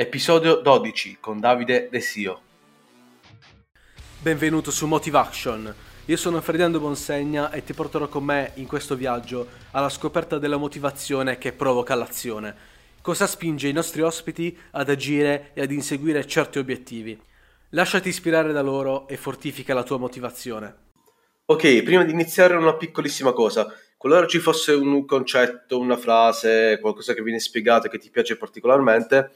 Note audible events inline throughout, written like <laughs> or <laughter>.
Episodio 12 con Davide De Sio. Benvenuto su Motivation. Io sono Ferdinando Bonsegna e ti porterò con me in questo viaggio alla scoperta della motivazione che provoca l'azione. Cosa spinge i nostri ospiti ad agire e ad inseguire certi obiettivi. Lasciati ispirare da loro e fortifica la tua motivazione. Ok, prima di iniziare una piccolissima cosa. Qualora ci fosse un concetto, una frase, qualcosa che viene spiegato e che ti piace particolarmente,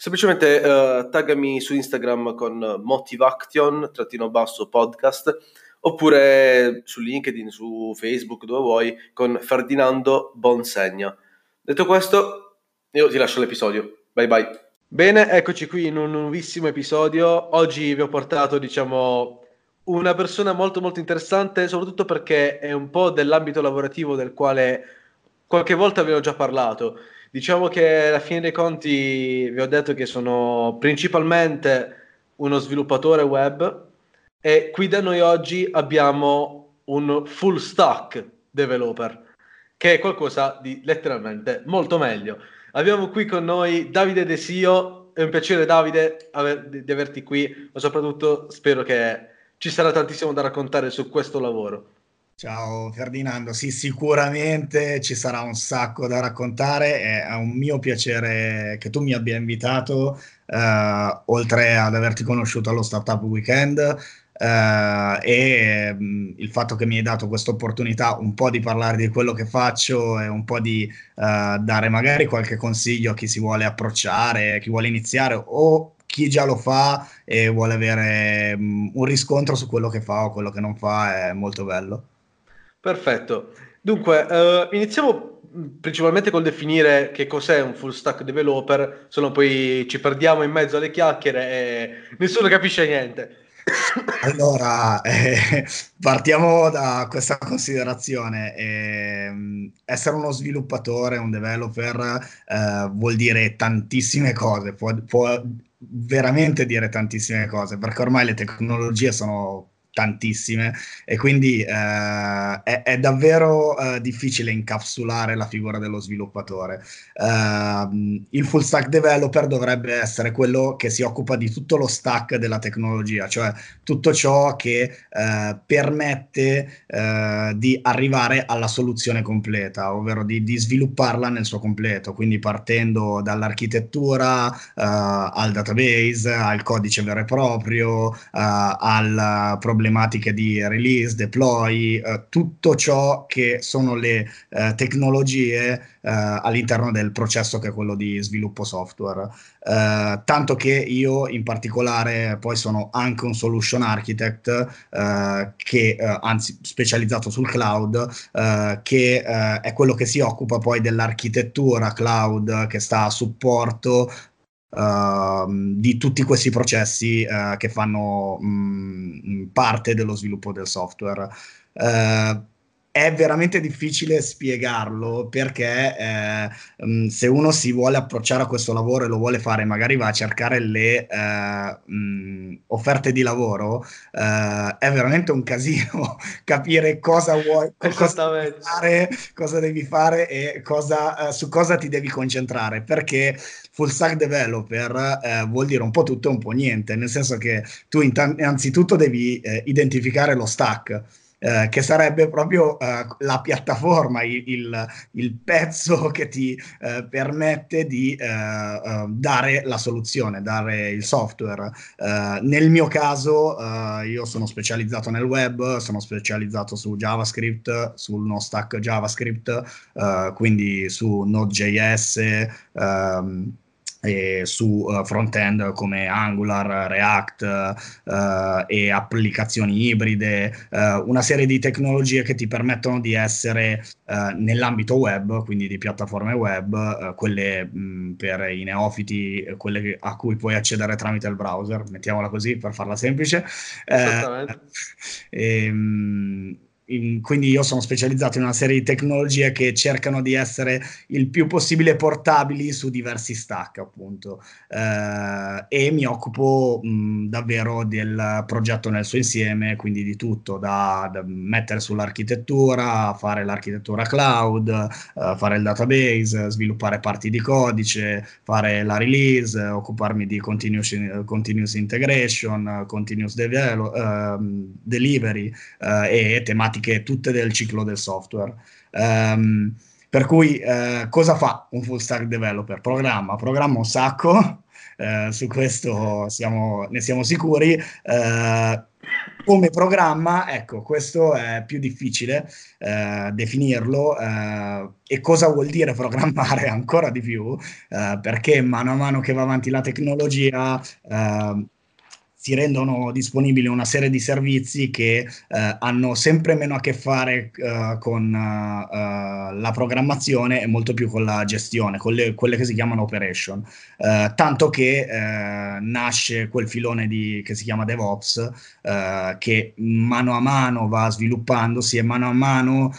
semplicemente uh, taggami su Instagram con motivaction, trattino basso podcast, oppure su LinkedIn, su Facebook, dove vuoi, con Ferdinando Bonsegna. Detto questo, io ti lascio l'episodio. Bye bye. Bene, eccoci qui in un nuovissimo episodio. Oggi vi ho portato, diciamo, una persona molto molto interessante, soprattutto perché è un po' dell'ambito lavorativo del quale qualche volta ho già parlato. Diciamo che alla fine dei conti vi ho detto che sono principalmente uno sviluppatore web e qui da noi oggi abbiamo un full stack developer, che è qualcosa di letteralmente molto meglio. Abbiamo qui con noi Davide Desio, è un piacere Davide aver, di averti qui, ma soprattutto spero che ci sarà tantissimo da raccontare su questo lavoro. Ciao Ferdinando, sì sicuramente ci sarà un sacco da raccontare, è un mio piacere che tu mi abbia invitato, eh, oltre ad averti conosciuto allo Startup Weekend, Uh, e um, il fatto che mi hai dato questa opportunità un po' di parlare di quello che faccio e un po' di uh, dare magari qualche consiglio a chi si vuole approcciare, chi vuole iniziare o chi già lo fa e vuole avere um, un riscontro su quello che fa o quello che non fa è molto bello. Perfetto. Dunque, uh, iniziamo principalmente col definire che cos'è un full stack developer, se no poi ci perdiamo in mezzo alle chiacchiere e nessuno capisce niente. <coughs> Allora, eh, partiamo da questa considerazione. Eh, essere uno sviluppatore, un developer, eh, vuol dire tantissime cose, può, può veramente dire tantissime cose, perché ormai le tecnologie sono tantissime e quindi eh, è, è, davvero eh, difficile incapsulare la figura dello sviluppatore. Uh, il full stack developer dovrebbe essere quello che si occupa di tutto lo stack della tecnologia, cioè tutto ciò che uh, permette uh, di arrivare alla soluzione completa, ovvero di, di, svilupparla nel suo completo, quindi partendo dall'architettura al database, al codice vero e proprio, al problema problematiche di release, deploy, eh, tutto ciò che sono le eh, tecnologie eh, all'interno del processo che è quello di sviluppo software. Eh, tanto che io in particolare poi sono anche un solution architect eh, che anzi specializzato sul cloud che è quello che si occupa poi dell'architettura cloud che sta a supporto Uh, di tutti questi processi uh, che fanno mh, parte dello sviluppo del software. Uh, è veramente difficile spiegarlo perché eh, mh, se uno si vuole approcciare a questo lavoro e lo vuole fare, magari va a cercare le eh, mh, offerte di lavoro, eh, è veramente un casino <laughs> capire cosa vuoi, cosa devi fare, cosa devi fare e cosa, eh, su cosa ti devi concentrare perché full stack developer eh, vuol dire un po' tutto e un po' niente, nel senso che tu innanzitutto devi eh, identificare lo stack eh, che sarebbe proprio eh, la piattaforma, il, il, pezzo <laughs> che ti eh, permette di eh, eh, dare la soluzione, dare il software. nel mio caso io sono specializzato nel web, sono specializzato su JavaScript, sul no stack JavaScript, quindi su Node.js. Um, e su uh, front-end come Angular, React uh, e applicazioni ibride, uh, una serie di tecnologie che ti permettono di essere nell'ambito web, quindi di piattaforme web, quelle mh, per i neofiti, quelle che, a cui puoi accedere tramite il browser, mettiamola così per farla semplice. Esattamente. e, <laughs> ehm, quindi io sono specializzato in una serie di tecnologie che cercano di essere il più possibile portabili su diversi stack, appunto. Eh, e mi occupo mh, davvero del progetto nel suo insieme, quindi di tutto, da, da mettere sull'architettura, fare l'architettura cloud, eh, fare il database, sviluppare parti di codice, fare la release, occuparmi di continuous, continuous integration, continuous develop, uh, delivery uh, e tematiche tutte del ciclo del software. Um, per cui uh, cosa fa un full stack developer? Programma, programma un sacco, <laughs> su questo siamo, ne siamo sicuri. come programma, ecco, questo è più difficile definirlo e cosa vuol dire programmare <laughs> ancora di più, perché mano a mano che va avanti la tecnologia si rendono disponibili una serie di servizi che eh, hanno sempre meno a che fare eh, con uh, la programmazione e molto più con la gestione, con le, quelle che si chiamano operation. Uh, tanto che uh, nasce quel filone di, che si chiama DevOps, che mano a mano va sviluppandosi e mano a mano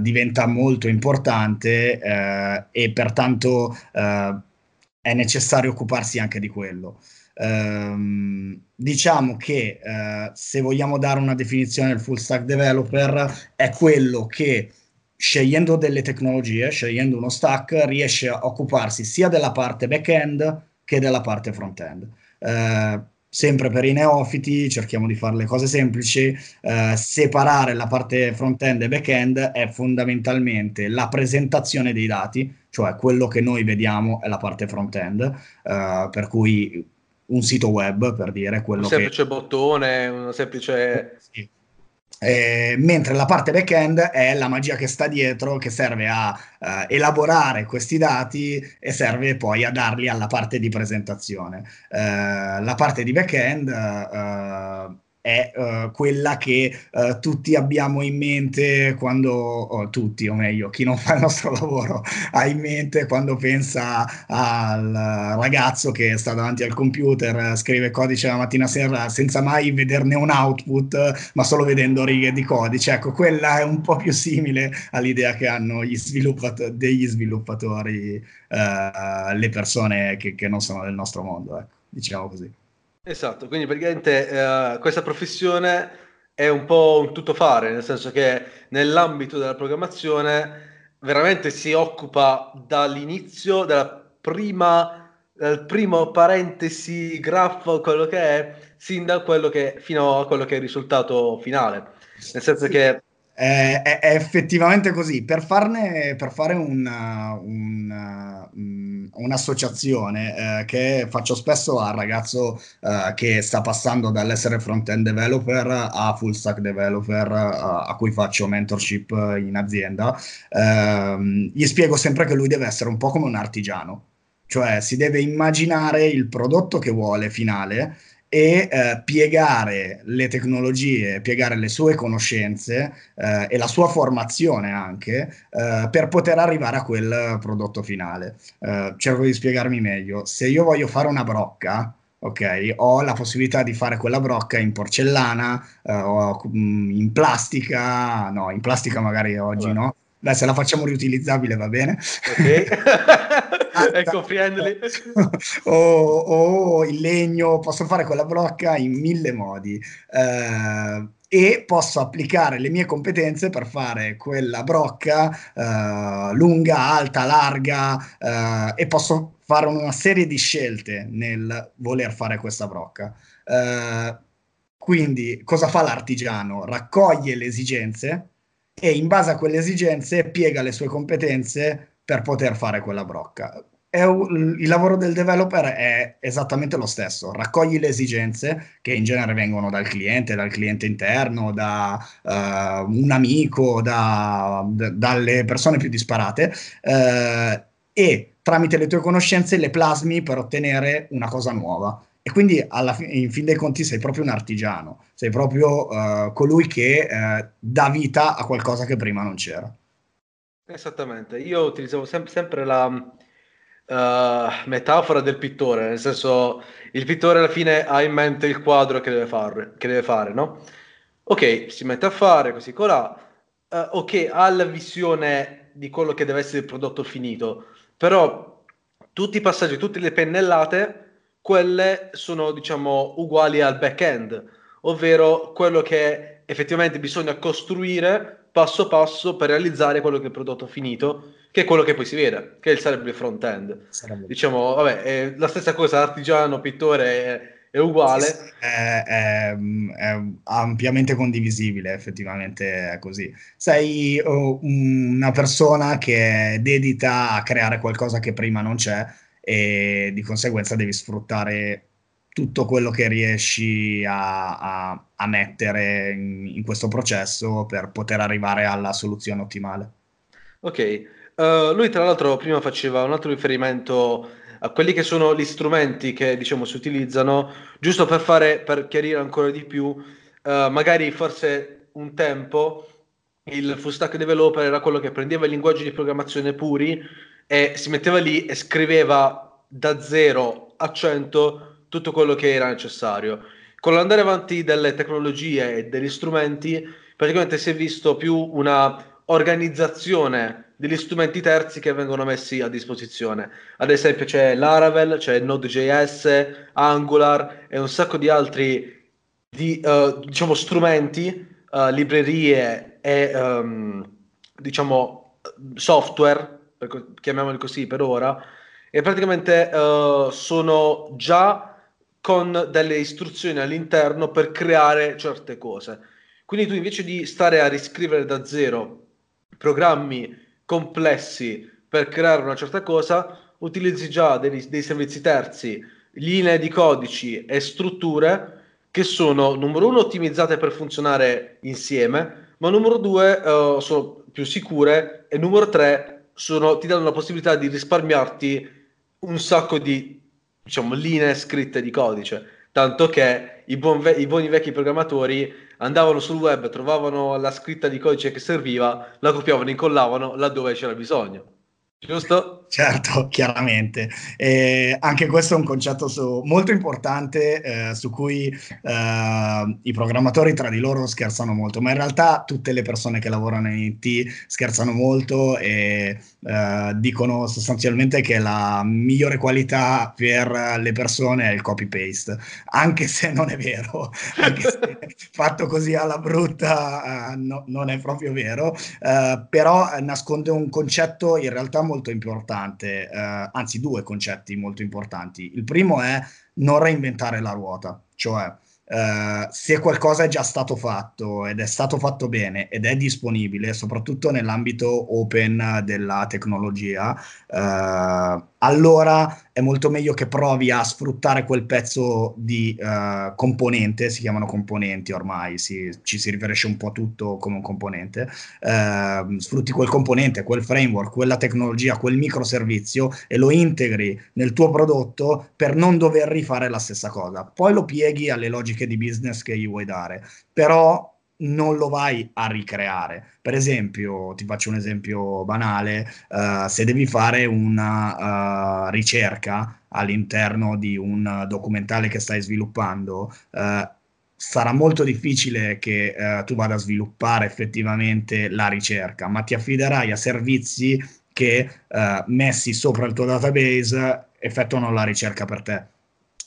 diventa molto importante e pertanto è necessario occuparsi anche di quello. Um, diciamo che uh, se vogliamo dare una definizione del full stack developer è quello che scegliendo delle tecnologie, scegliendo uno stack, riesce a occuparsi sia della parte back-end che della parte front-end. Uh, sempre per i neofiti, cerchiamo di fare le cose semplici, uh, separare la parte front-end e back-end è fondamentalmente la presentazione dei dati, cioè quello che noi vediamo è la parte front-end, per cui un sito web per dire quello un semplice che... bottone, un semplice... Sì. Eh, mentre la parte back-end è la magia che sta dietro, che serve a uh, elaborare questi dati e serve poi a darli alla parte di presentazione. Uh, la parte di back-end uh, è uh, quella che uh, tutti abbiamo in mente quando, oh, tutti o meglio, chi non fa il nostro <laughs> lavoro ha in mente quando pensa al ragazzo che sta davanti al computer, scrive codice la mattina sera senza mai vederne un output, ma solo vedendo righe di codice. Ecco, quella è un po' più simile all'idea che hanno gli sviluppato- degli sviluppatori, uh, le persone che, che non sono del nostro mondo, ecco, diciamo così. Esatto, quindi praticamente eh, questa professione è un po' un tuttofare, nel senso che nell'ambito della programmazione veramente si occupa dall'inizio, dalla prima, dal primo parentesi, grafo, quello che è, sin da quello che, fino a quello che è il risultato finale. Nel senso sì. che è, è, effettivamente così. Per, farne, per fare una, una, un'associazione eh, che faccio spesso al ragazzo eh, che sta passando dall'essere front-end developer a full stack developer a, a cui faccio mentorship in azienda, eh, gli spiego sempre che lui deve essere un po' come un artigiano, cioè si deve immaginare il prodotto che vuole finale e eh, piegare le tecnologie, piegare le sue conoscenze eh, e la sua formazione anche eh, per poter arrivare a quel prodotto finale. Eh, cerco di spiegarmi meglio. Se io voglio fare una brocca, ok, ho la possibilità di fare quella brocca in porcellana eh, o mm, in plastica, no, in plastica magari oggi Vabbè. no. Beh, se la facciamo riutilizzabile va bene. <laughs> Ok. eco-friendly. <laughs> o, o, il legno, posso fare quella brocca in mille modi. Eh, e posso applicare le mie competenze per fare quella brocca eh, lunga, alta, larga eh, e posso fare una serie di scelte nel voler fare questa brocca. Eh, quindi cosa fa l'artigiano? Raccoglie le esigenze e in base a quelle esigenze piega le sue competenze per poter fare quella brocca. Un, il lavoro del developer è esattamente lo stesso, raccogli le esigenze che in genere vengono dal cliente, dal cliente interno, da uh, un amico, da, d- dalle persone più disparate uh, e tramite le tue conoscenze le plasmi per ottenere una cosa nuova. E quindi fi- in fin dei conti sei proprio un artigiano, sei proprio uh, colui che dà vita a qualcosa che prima non c'era. Esattamente, io utilizzavo sem- sempre la uh, metafora del pittore, nel senso il pittore alla fine ha in mente il quadro che deve fare, che deve fare no? Ok, si mette a fare così colà, uh, ok, ha la visione di quello che deve essere il prodotto finito, però tutti i passaggi, tutte le pennellate, quelle sono diciamo uguali al back-end, ovvero quello che effettivamente bisogna costruire passo passo per realizzare quello che è il prodotto finito, che è quello che poi si vede, che sarebbe il front-end. Sarebbe. Diciamo, vabbè, è la stessa cosa, artigiano, pittore è uguale. È, è, è, ampiamente condivisibile, effettivamente è così. Sei uh, una persona che è dedita a creare qualcosa che prima non c'è e di conseguenza devi sfruttare tutto quello che riesci a, a, a mettere in, in, questo processo per poter arrivare alla soluzione ottimale. Ok, uh, lui tra l'altro prima faceva un altro riferimento a quelli che sono gli strumenti che diciamo si utilizzano, giusto per fare, per chiarire ancora di più, uh, magari forse un tempo il full stack developer era quello che prendeva i linguaggi di programmazione puri e si metteva lì e scriveva da 0 a 100 tutto quello che era necessario. Con l'andare avanti delle tecnologie e degli strumenti, praticamente si è visto più una organizzazione degli strumenti terzi che vengono messi a disposizione. Ad esempio c'è Laravel, c'è Node.js, Angular e un sacco di altri di, uh, diciamo, strumenti, uh, librerie e um, diciamo software, chiamiamoli così per ora, e praticamente uh, sono già con delle istruzioni all'interno per creare certe cose. Quindi tu invece di stare a riscrivere da zero programmi complessi per creare una certa cosa, utilizzi già dei, dei servizi terzi, linee di codici e strutture che sono, numero uno, ottimizzate per funzionare insieme, ma numero due, uh, sono più sicure e numero tre, sono, ti danno la possibilità di risparmiarti un sacco di diciamo, linee scritte di codice. Tanto che i, buon ve- i buoni vecchi programmatori andavano sul web, trovavano la scritta di codice che serviva, la copiavano, incollavano laddove c'era bisogno. Giusto? Certo, chiaramente. E anche questo è un concetto su, molto importante eh, su cui eh, i programmatori tra di loro scherzano molto, ma in realtà tutte le persone che lavorano in IT scherzano molto e eh, dicono sostanzialmente che la migliore qualità per le persone è il copy-paste, anche se non è vero, <laughs> anche se fatto così alla brutta eh, no, non è proprio vero, eh, però nasconde un concetto in realtà molto molto importante, eh, anzi due concetti molto importanti. Il primo è non reinventare la ruota, cioè Uh, se qualcosa è già stato fatto ed è stato fatto bene ed è disponibile, soprattutto nell'ambito open della tecnologia, uh, allora è molto meglio che provi a sfruttare quel pezzo di uh, componente, si chiamano componenti ormai, si, ci si riferisce un po' a tutto come un componente, uh, sfrutti quel componente, quel framework, quella tecnologia, quel microservizio e lo integri nel tuo prodotto per non dover rifare la stessa cosa. Poi lo pieghi alle logiche di business che gli vuoi dare, però non lo vai a ricreare. Per esempio, ti faccio un esempio banale, uh, se devi fare una uh, ricerca all'interno di un documentale che stai sviluppando, uh, sarà molto difficile che tu vada a sviluppare effettivamente la ricerca, ma ti affiderai a servizi che messi sopra il tuo database effettuano la ricerca per te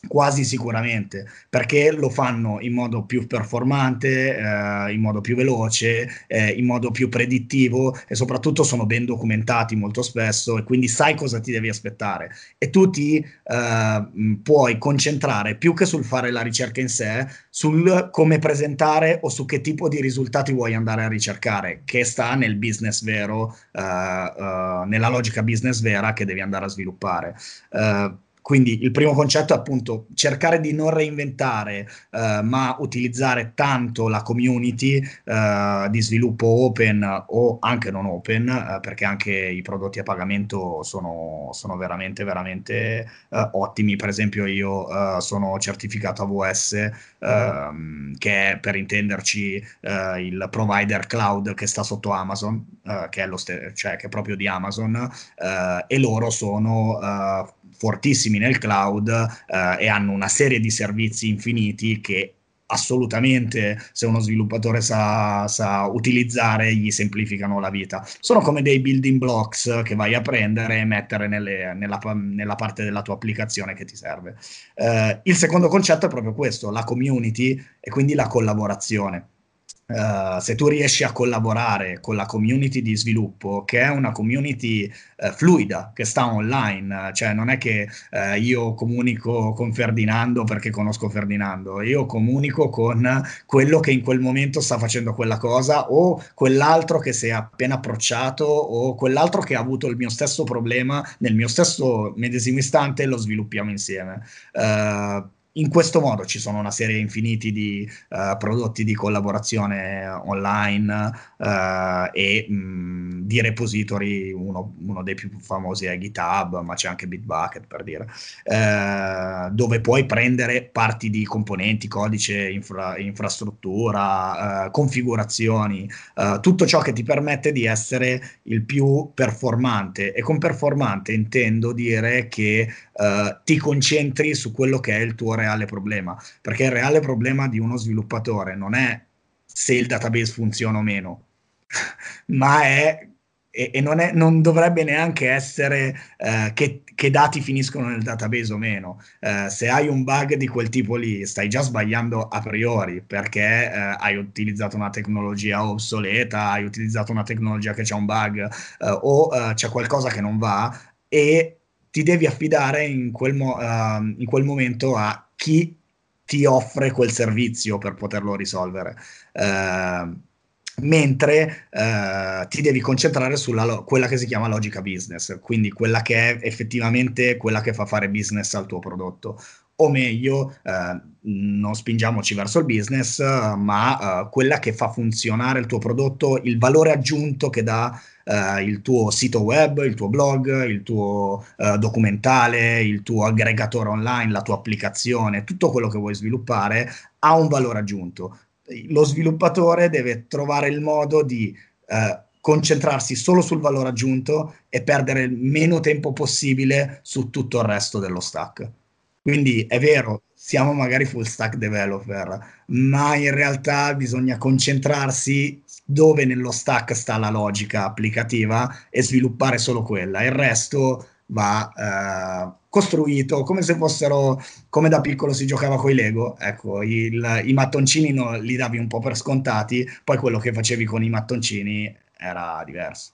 Quasi sicuramente, perché lo fanno in modo più performante, eh, in modo più veloce, eh, in modo più predittivo e soprattutto sono ben documentati molto spesso e quindi sai cosa ti devi aspettare e tu ti eh, puoi concentrare più che sul fare la ricerca in sé, sul come presentare o su che tipo di risultati vuoi andare a ricercare, che sta nel business vero, eh, eh, nella logica business vera che devi andare a sviluppare. Uh, quindi il primo concetto è appunto cercare di non reinventare, eh, ma utilizzare tanto la community eh, di sviluppo open o anche non open, eh, perché anche i prodotti a pagamento sono, sono veramente, veramente eh, ottimi. Per esempio io eh, sono certificato AWS, ehm, che è per intenderci eh, il provider cloud che sta sotto Amazon, che è, lo st- cioè, che, è proprio di Amazon, e loro sono fortissimi nel cloud eh, e hanno una serie di servizi infiniti che assolutamente se uno sviluppatore sa, sa, utilizzare gli semplificano la vita. Sono come dei building blocks che vai a prendere e mettere nelle, nella, nella, parte della tua applicazione che ti serve. Eh, il secondo concetto è proprio questo, la community e quindi la collaborazione. Uh, se tu riesci a collaborare con la community di sviluppo, che è una community uh, fluida, che sta online, cioè non è che uh, io comunico con Ferdinando perché conosco Ferdinando, io comunico con quello che in quel momento sta facendo quella cosa o quell'altro che si è appena approcciato o quell'altro che ha avuto il mio stesso problema nel mio stesso medesimo istante e lo sviluppiamo insieme in questo modo ci sono una serie infiniti di uh, prodotti di collaborazione online uh, e mh, di repository, uno, uno, dei più famosi è GitHub, ma c'è anche Bitbucket per dire, uh, dove puoi prendere parti di componenti, codice, infra, infrastruttura, configurazioni, tutto ciò che ti permette di essere il più performante. E con performante intendo dire che ti concentri su quello che è il tuo reale reale problema, perché il reale problema di uno sviluppatore non è se il database funziona o meno, <laughs> ma è e, e non, è, non, dovrebbe neanche essere eh, che, che, dati finiscono nel database o meno. Eh, se hai un bug di quel tipo lì, stai già sbagliando a priori perché eh, hai utilizzato una tecnologia obsoleta, hai utilizzato una tecnologia che c'è un bug eh, o eh, c'è qualcosa che non va e ti devi affidare in quel, mo- uh, in quel momento a chi ti offre quel servizio per poterlo risolvere. Uh, mentre uh, ti devi concentrare sulla lo- quella che si chiama logica business, quindi quella che è effettivamente quella che fa fare business al tuo prodotto. O meglio, uh, non spingiamoci verso il business, ma quella che fa funzionare il tuo prodotto, il valore aggiunto che dà uh, il tuo sito web, il tuo blog, il tuo uh, documentale, il tuo aggregatore online, la tua applicazione, tutto quello che vuoi sviluppare ha un valore aggiunto. Lo sviluppatore deve trovare il modo di uh, concentrarsi solo sul valore aggiunto e perdere il meno tempo possibile su tutto il resto dello stack. Quindi è vero, siamo magari full stack developer, ma in realtà bisogna concentrarsi dove nello stack sta la logica applicativa e sviluppare solo quella. Il resto va eh, costruito come se fossero come da piccolo si giocava con i Lego. Ecco, il, i mattoncini no, li davi un po' per scontati, poi quello che facevi con i mattoncini era diverso.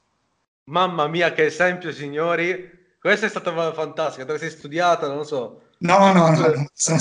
Mamma mia, che esempio, signori! Questa è stata fantastica, dove sei studiata, non lo so. No, no, no, no sono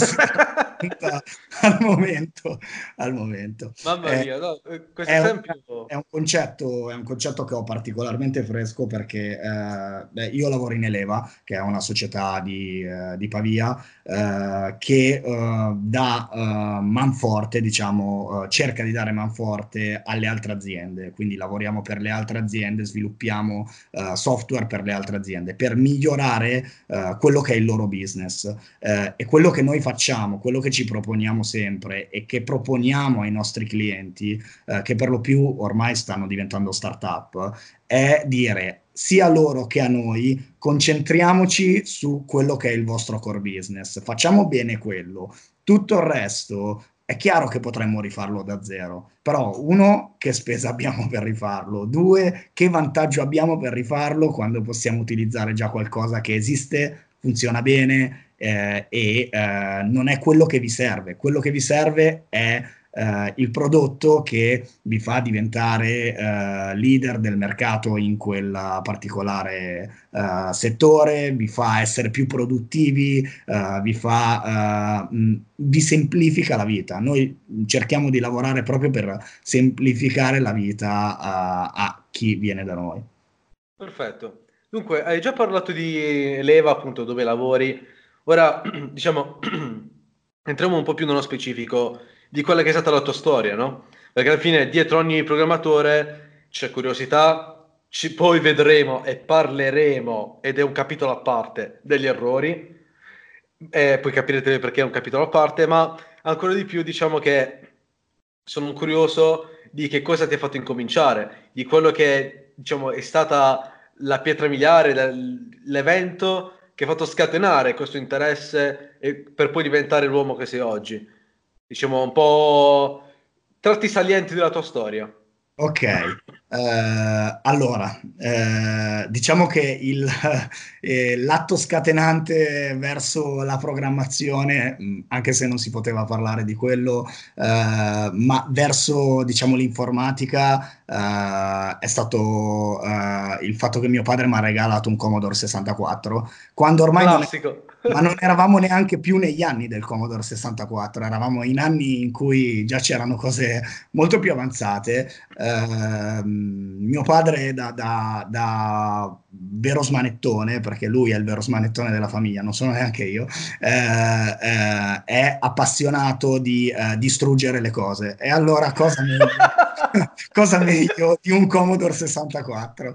<laughs> al momento, al momento. Mamma eh, mia, no, eh, questo è esempio... Un, è, un concetto, è un concetto che ho particolarmente fresco perché eh, beh, io lavoro in Eleva, che è una società di, eh, di Pavia, eh, che eh, dà manforte, diciamo, cerca di dare manforte alle altre aziende, quindi lavoriamo per le altre aziende, sviluppiamo software per le altre aziende, per migliorare quello che è il loro business eh, e quello che noi facciamo, quello che ci proponiamo sempre e che proponiamo ai nostri clienti, eh, che per lo più ormai stanno diventando startup, è dire sia a loro che a noi concentriamoci su quello che è il vostro core business, facciamo bene quello, tutto il resto è chiaro che potremmo rifarlo da zero, però uno, che spesa abbiamo per rifarlo? Due, che vantaggio abbiamo per rifarlo quando possiamo utilizzare già qualcosa che esiste, funziona bene eh, e eh, non è quello che vi serve. Quello che vi serve è eh, il prodotto che vi fa diventare eh, leader del mercato in quel particolare eh, settore, vi fa essere più produttivi, eh, vi fa mh, vi semplifica la vita. Noi cerchiamo di lavorare proprio per semplificare la vita a chi viene da noi. Perfetto. Dunque, hai già parlato di Leva, appunto, dove lavori. Ora, <clears throat> diciamo, <clears throat> entriamo un po' più nello specifico di quella che è stata la tua storia, no? Perché alla fine dietro ogni programmatore c'è curiosità, ci, poi vedremo e parleremo, ed è un capitolo a parte, degli errori, e poi capirete perché è un capitolo a parte, ma ancora di più diciamo che sono curioso di che cosa ti ha fatto incominciare, di quello che diciamo è stata la pietra miliare, l'evento che ha fatto scatenare questo interesse per poi diventare l'uomo che sei oggi. diciamo un po' tratti salienti della tua storia. Ok, eh, allora, eh, diciamo che il, <laughs> eh, l'atto scatenante verso la programmazione, mm, anche se non si poteva parlare di quello, eh, ma verso diciamo, l'informatica eh, è stato eh, il fatto che mio padre mi ha regalato un Commodore 64, quando ormai non, ma non eravamo neanche più negli anni del Commodore 64, eravamo in anni in cui già c'erano cose molto più avanzate. Eh, mio padre da, da, da, vero smanettone, perché lui è il vero smanettone della famiglia, non sono neanche io, eh, eh, è appassionato di eh, distruggere le cose. E allora cosa meglio, <laughs> <laughs> cosa meglio di un Commodore 64?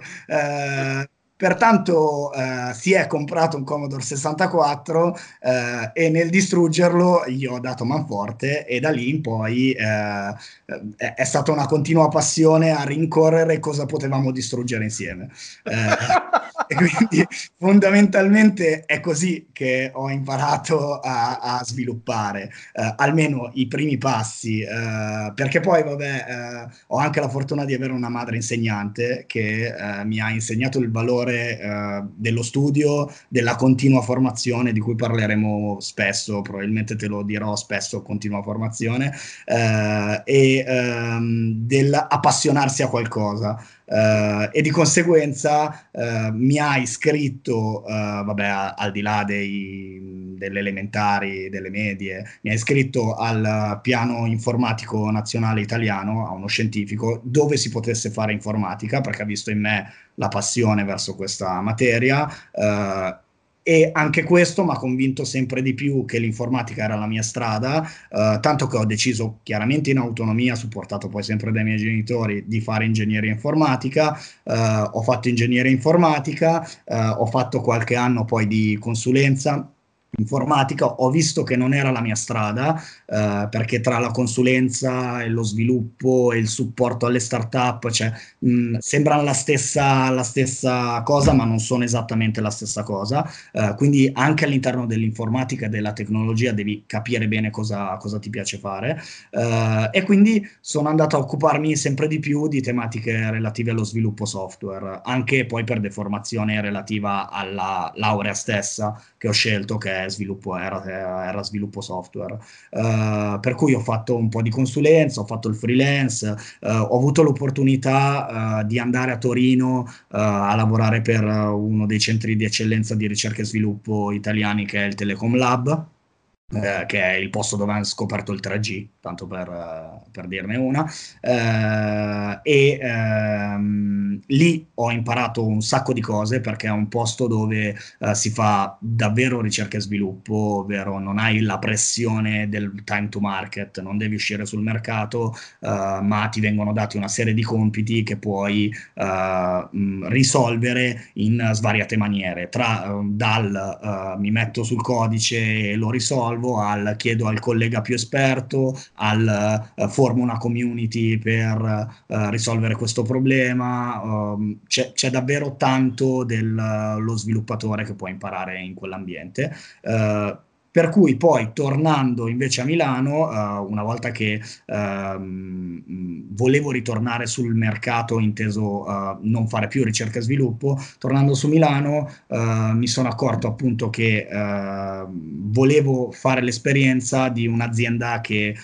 Eh, Pertanto eh, si è comprato un Commodore 64 eh, e nel distruggerlo gli ho dato manforte e da lì in poi eh, è stata una continua passione a rincorrere cosa potevamo distruggere insieme. <laughs> Eh, e quindi <laughs> fondamentalmente è così che ho imparato a, a sviluppare, eh, almeno i primi passi, eh, perché poi vabbè ho anche la fortuna di avere una madre insegnante che mi ha insegnato il valore valore eh, dello studio, della continua formazione di cui parleremo spesso, probabilmente te lo dirò spesso, continua formazione, eh, e ehm, dell'appassionarsi a qualcosa. Uh, e di conseguenza uh, mi ha iscritto, uh, vabbè, a, al di là dei, delle elementari, delle medie, mi ha iscritto al piano informatico nazionale italiano, a uno scientifico, dove si potesse fare informatica, perché ha visto in me la passione verso questa materia e anche questo mi ha convinto sempre di più che l'informatica era la mia strada, eh, tanto che ho deciso chiaramente in autonomia, supportato poi sempre dai miei genitori, di fare ingegneria informatica, eh, ho fatto ingegneria informatica, eh, ho fatto qualche anno poi di consulenza informatica, ho visto che non era la mia strada, eh, perché tra la consulenza e lo sviluppo e il supporto alle start-up, cioè, mh, sembrano la stessa, la stessa, cosa, ma non sono esattamente la stessa cosa. Eh, quindi anche all'interno dell'informatica e della tecnologia devi capire bene cosa, cosa ti piace fare. Eh, e quindi sono andato a occuparmi sempre di più di tematiche relative allo sviluppo software, anche poi per deformazione relativa alla laurea stessa che ho scelto, che è sviluppo, era, era sviluppo software. Uh, per cui ho fatto un po' di consulenza, ho fatto il freelance, uh, ho avuto l'opportunità uh, di andare a Torino a lavorare per uno dei centri di eccellenza di ricerca e sviluppo italiani che è il Telecom Lab eh, che è il posto dove hanno scoperto il 3G, tanto per, uh, per dirne una, eh, e ehm, lì ho imparato un sacco di cose perché è un posto dove uh, si fa davvero ricerca e sviluppo, ovvero non hai la pressione del time to market, non devi uscire sul mercato, ma ti vengono dati una serie di compiti che puoi mh, risolvere in svariate maniere, tra dal mi metto sul codice e lo risolvo, risolvo, al chiedo al collega più esperto, al uh, formo una community per uh, risolvere questo problema. Um, c'è, c'è, davvero tanto dello sviluppatore che può imparare in quell'ambiente. Uh, per cui poi tornando invece a Milano, uh, una volta che uh, volevo ritornare sul mercato, inteso uh, non fare più ricerca e sviluppo, tornando su Milano mi sono accorto appunto che volevo fare l'esperienza di un'azienda che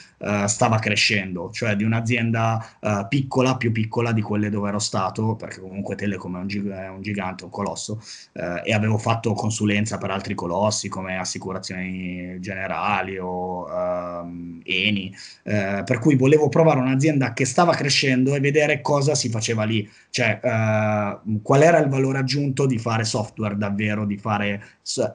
stava crescendo, cioè di un'azienda piccola, più piccola di quelle dove ero stato, perché comunque Telecom è un, gig- è un gigante, un colosso, e avevo fatto consulenza per altri colossi come assicurazioni generali o ehm, Eni, per cui volevo provare un'azienda che stava crescendo e vedere cosa si faceva lì, cioè qual era il valore aggiunto di fare software davvero, di fare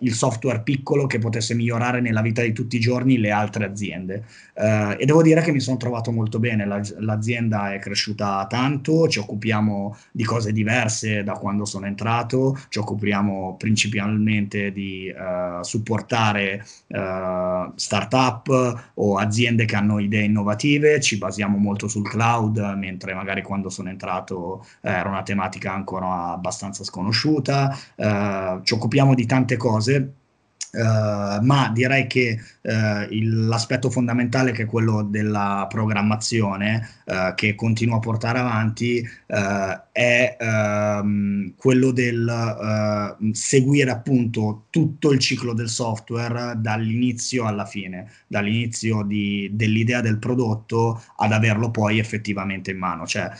il software piccolo che potesse migliorare nella vita di tutti i giorni le altre aziende. Uh, e devo dire che mi sono trovato molto bene, La, l'azienda è cresciuta tanto, ci occupiamo di cose diverse da quando sono entrato, ci occupiamo principalmente di uh, supportare uh, startup o aziende che hanno idee innovative, ci basiamo molto sul cloud, mentre magari quando sono entrato era una tematica ancora abbastanza sconosciuta, ci occupiamo di tante cose Uh, ma direi che uh, il, l'aspetto fondamentale che è quello della programmazione uh, che continua a portare avanti è ehm, quello del seguire appunto tutto il ciclo del software dall'inizio alla fine, dall'inizio di, dell'idea del prodotto ad averlo poi effettivamente in mano. Cioè,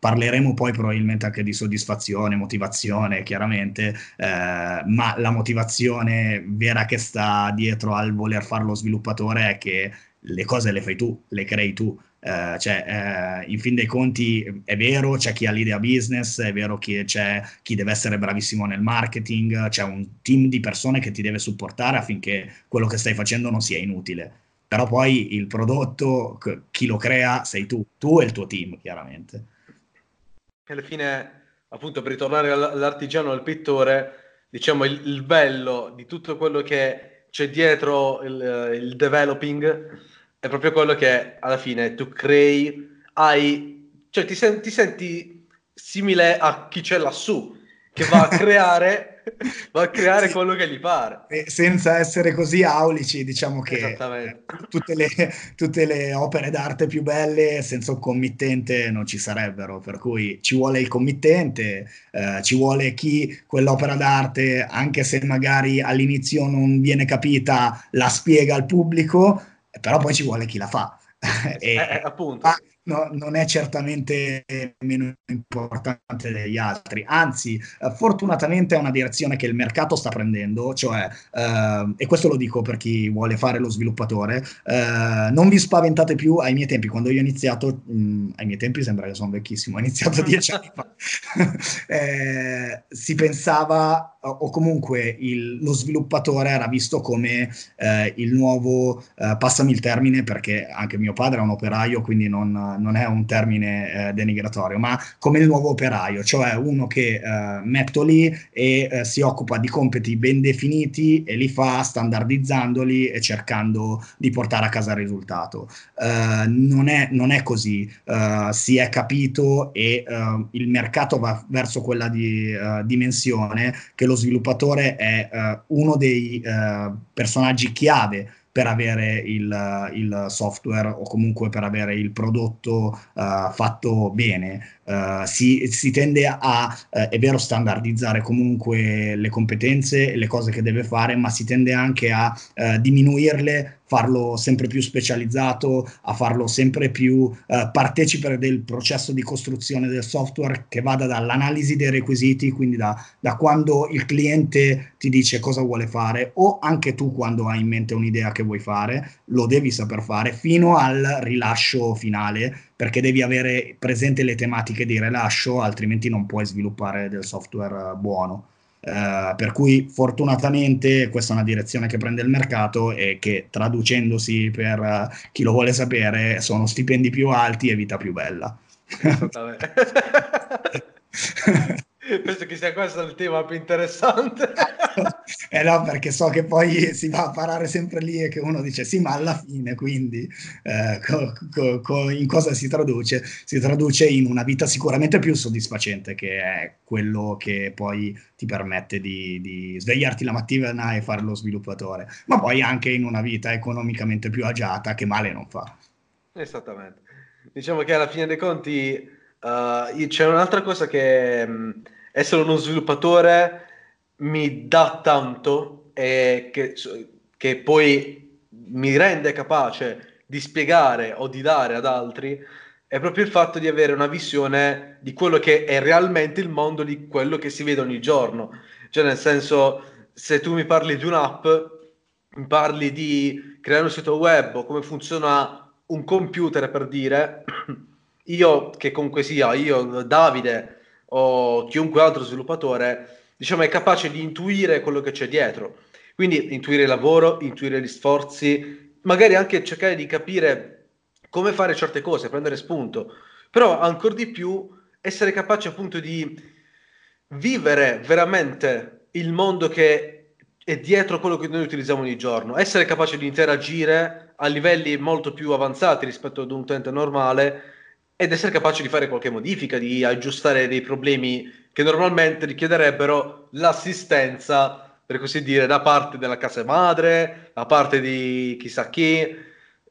Parleremo poi probabilmente anche di soddisfazione, motivazione, chiaramente, eh, ma la motivazione vera che sta dietro al voler fare lo sviluppatore è che le cose le fai tu, le crei tu. Eh, cioè, eh, in fin dei conti è vero, c'è chi ha l'idea business, è vero che c'è chi deve essere bravissimo nel marketing, c'è un team di persone che ti deve supportare affinché quello che stai facendo non sia inutile. Però poi il prodotto, chi lo crea, sei tu, tu e il tuo team, chiaramente alla fine, appunto, per ritornare all'artigiano, al pittore, diciamo il, il bello di tutto quello che c'è dietro il, il, developing è proprio quello che alla fine tu crei, hai, cioè ti, sen- ti senti simile a chi c'è lassù, che va a <laughs> creare <laughs> va a creare sì. quello che gli pare. senza essere così aulici, diciamo che tutte le, tutte le, opere d'arte più belle senza un committente non ci sarebbero, per cui ci vuole il committente, eh, ci vuole chi quell'opera d'arte, anche se magari all'inizio non viene capita, la spiega al pubblico, però poi ci vuole chi la fa. <laughs> e, eh, appunto. Ma, no, non è certamente meno importante degli altri, anzi eh, fortunatamente è una direzione che il mercato sta prendendo, cioè, eh, e questo lo dico per chi vuole fare lo sviluppatore, eh, non vi spaventate più ai miei tempi, quando io ho iniziato, mh, mm, ai miei tempi sembra che sono vecchissimo, ho iniziato <laughs> dieci anni fa, <laughs> eh, si pensava o comunque il, lo sviluppatore era visto come eh, il nuovo, eh, passami il termine perché anche mio padre è un operaio, quindi non, non è un termine eh, denigratorio, ma come il nuovo operaio, cioè uno che eh, metto lì e eh, si occupa di compiti ben definiti e li fa standardizzandoli e cercando di portare a casa il risultato. Eh, non è, non, è, così, si è capito e il mercato va verso quella di, dimensione che lo sviluppatore è uh, uno dei uh, personaggi chiave per avere il, il, software o comunque per avere il prodotto uh, fatto bene. Uh, si, si, tende a, uh, è vero, standardizzare comunque le competenze e le cose che deve fare, ma si tende anche a diminuirle farlo sempre più specializzato, a farlo sempre più eh, partecipe del processo di costruzione del software che vada dall'analisi dei requisiti, quindi da, da, quando il cliente ti dice cosa vuole fare o anche tu quando hai in mente un'idea che vuoi fare, lo devi saper fare fino al rilascio finale perché devi avere presente le tematiche di rilascio, altrimenti non puoi sviluppare del software buono. Uh, per cui fortunatamente questa è una direzione che prende il mercato e che traducendosi per uh, chi lo vuole sapere sono stipendi più alti e vita più bella. <laughs> <laughs> Penso che sia questo il tema più interessante. <laughs> eh no, perché so che poi si va a parare sempre lì e che uno dice sì, ma alla fine, quindi eh, co- co- co- in cosa si traduce? Si traduce in una vita sicuramente più soddisfacente, che è quello che poi ti permette di, di svegliarti la mattina e fare lo sviluppatore, ma poi anche in una vita economicamente più agiata, che male non fa. Esattamente. Diciamo che alla fine dei conti uh, c'è un'altra cosa che... Mh, essere uno sviluppatore mi dà tanto e che, che poi mi rende capace di spiegare o di dare ad altri è proprio il fatto di avere una visione di quello che è realmente il mondo di quello che si vede ogni giorno. Cioè, nel senso, se tu mi parli di un'app, mi parli di creare un sito web o come funziona un computer per dire, <clears throat> io che comunque sia, io Davide, o chiunque altro sviluppatore, diciamo, è capace di intuire quello che c'è dietro. Quindi intuire il lavoro, intuire gli sforzi, magari anche cercare di capire come fare certe cose, prendere spunto, però ancora di più essere capace appunto di vivere veramente il mondo che è dietro quello che noi utilizziamo ogni giorno, essere capace di interagire a livelli molto più avanzati rispetto ad un utente normale ed essere capaci di fare qualche modifica, di aggiustare dei problemi che normalmente richiederebbero l'assistenza per così dire, da parte della casa madre, da parte di chissà chi.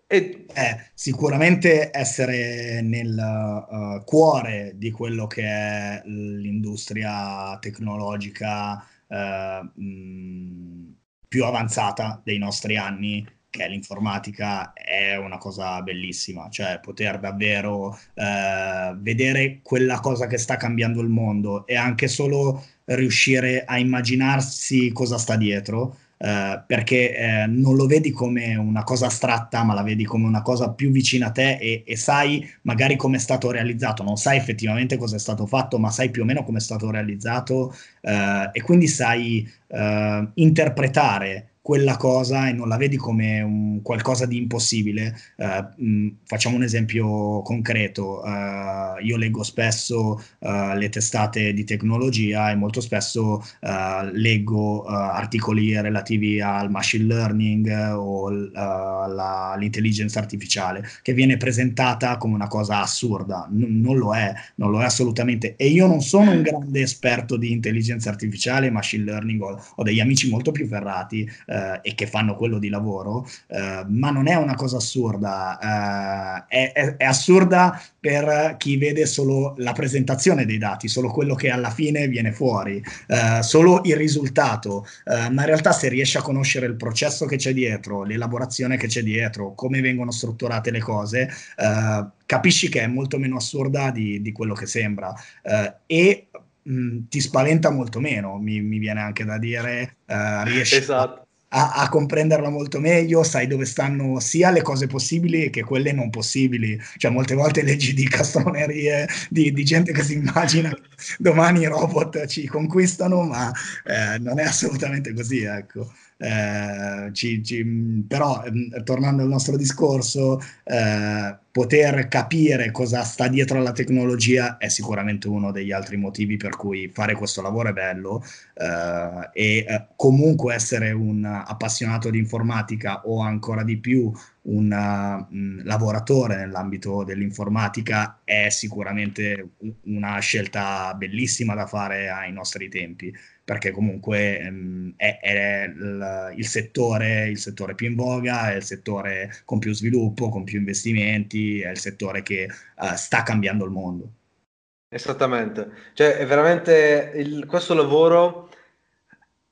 E... Eh, sicuramente essere nel uh, cuore di quello che è l'industria tecnologica uh, mh, più avanzata dei nostri anni è l'informatica è una cosa bellissima, cioè poter davvero eh, vedere quella cosa che sta cambiando il mondo e anche solo riuscire a immaginarsi cosa sta dietro. Eh, perché eh, non lo vedi come una cosa astratta, ma la vedi come una cosa più vicina a te e, e sai magari come è stato realizzato. Non sai effettivamente cosa è stato fatto, ma sai più o meno come è stato realizzato eh, e quindi sai eh, interpretare quella cosa e non la vedi come un qualcosa di impossibile. Uh, mh, facciamo un esempio concreto. Uh, io leggo spesso uh, le testate di tecnologia e molto spesso leggo articoli relativi al machine learning o all'intelligenza artificiale che viene presentata come una cosa assurda. N- non lo è, non lo è assolutamente. E io non sono un grande esperto di intelligenza artificiale machine learning, ho, ho degli amici molto più ferrati eh, e che fanno quello di lavoro, eh, ma non è una cosa assurda, eh, è, è, assurda per chi vede solo la presentazione dei dati, solo quello che alla fine viene fuori, eh, solo il risultato, eh, ma in realtà se riesci a conoscere il processo che c'è dietro, l'elaborazione che c'è dietro, come vengono strutturate le cose, eh, capisci che è molto meno assurda di, di quello che sembra e ti spaventa molto meno, mi, mi, viene anche da dire, uh, riesci esatto a, a, comprenderla molto meglio, sai dove stanno sia le cose possibili che quelle non possibili. Cioè, molte volte leggi di castronerie di, di gente che si immagina che domani i robot ci conquistano, ma eh, non è assolutamente così, ecco. Eh, ci, ci, però, mm, tornando al nostro discorso, eh, poter capire cosa sta dietro alla tecnologia è sicuramente uno degli altri motivi per cui fare questo lavoro è bello eh, e eh, comunque essere un appassionato di informatica o ancora di più un uh, lavoratore nell'ambito dell'informatica è sicuramente una scelta bellissima da fare ai nostri tempi perché comunque um, è, è il, il, settore, il settore più in voga, è il settore con più sviluppo, con più investimenti, è il settore che uh, sta cambiando il mondo. Esattamente, cioè è veramente il, questo lavoro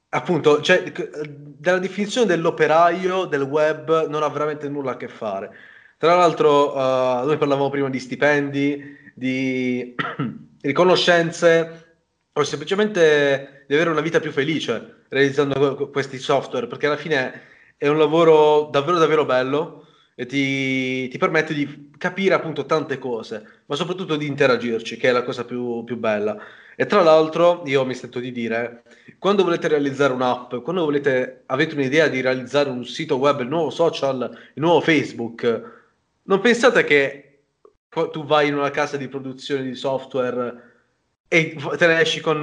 appunto, cioè, della definizione dell'operaio del web non ha veramente nulla a che fare. Tra l'altro, uh, noi parlavamo prima di stipendi, di <clears throat> riconoscenze o semplicemente di avere una vita più felice realizzando questi software, perché alla fine è un lavoro davvero davvero bello e ti, ti permette di capire appunto tante cose, ma soprattutto di interagirci, che è la cosa più, più bella. E tra l'altro, io mi sento di dire, quando volete realizzare un'app, quando volete, avete un'idea di realizzare un sito web, il nuovo social, il nuovo Facebook, non pensate che tu vai in una casa di produzione di software e te ne esci con,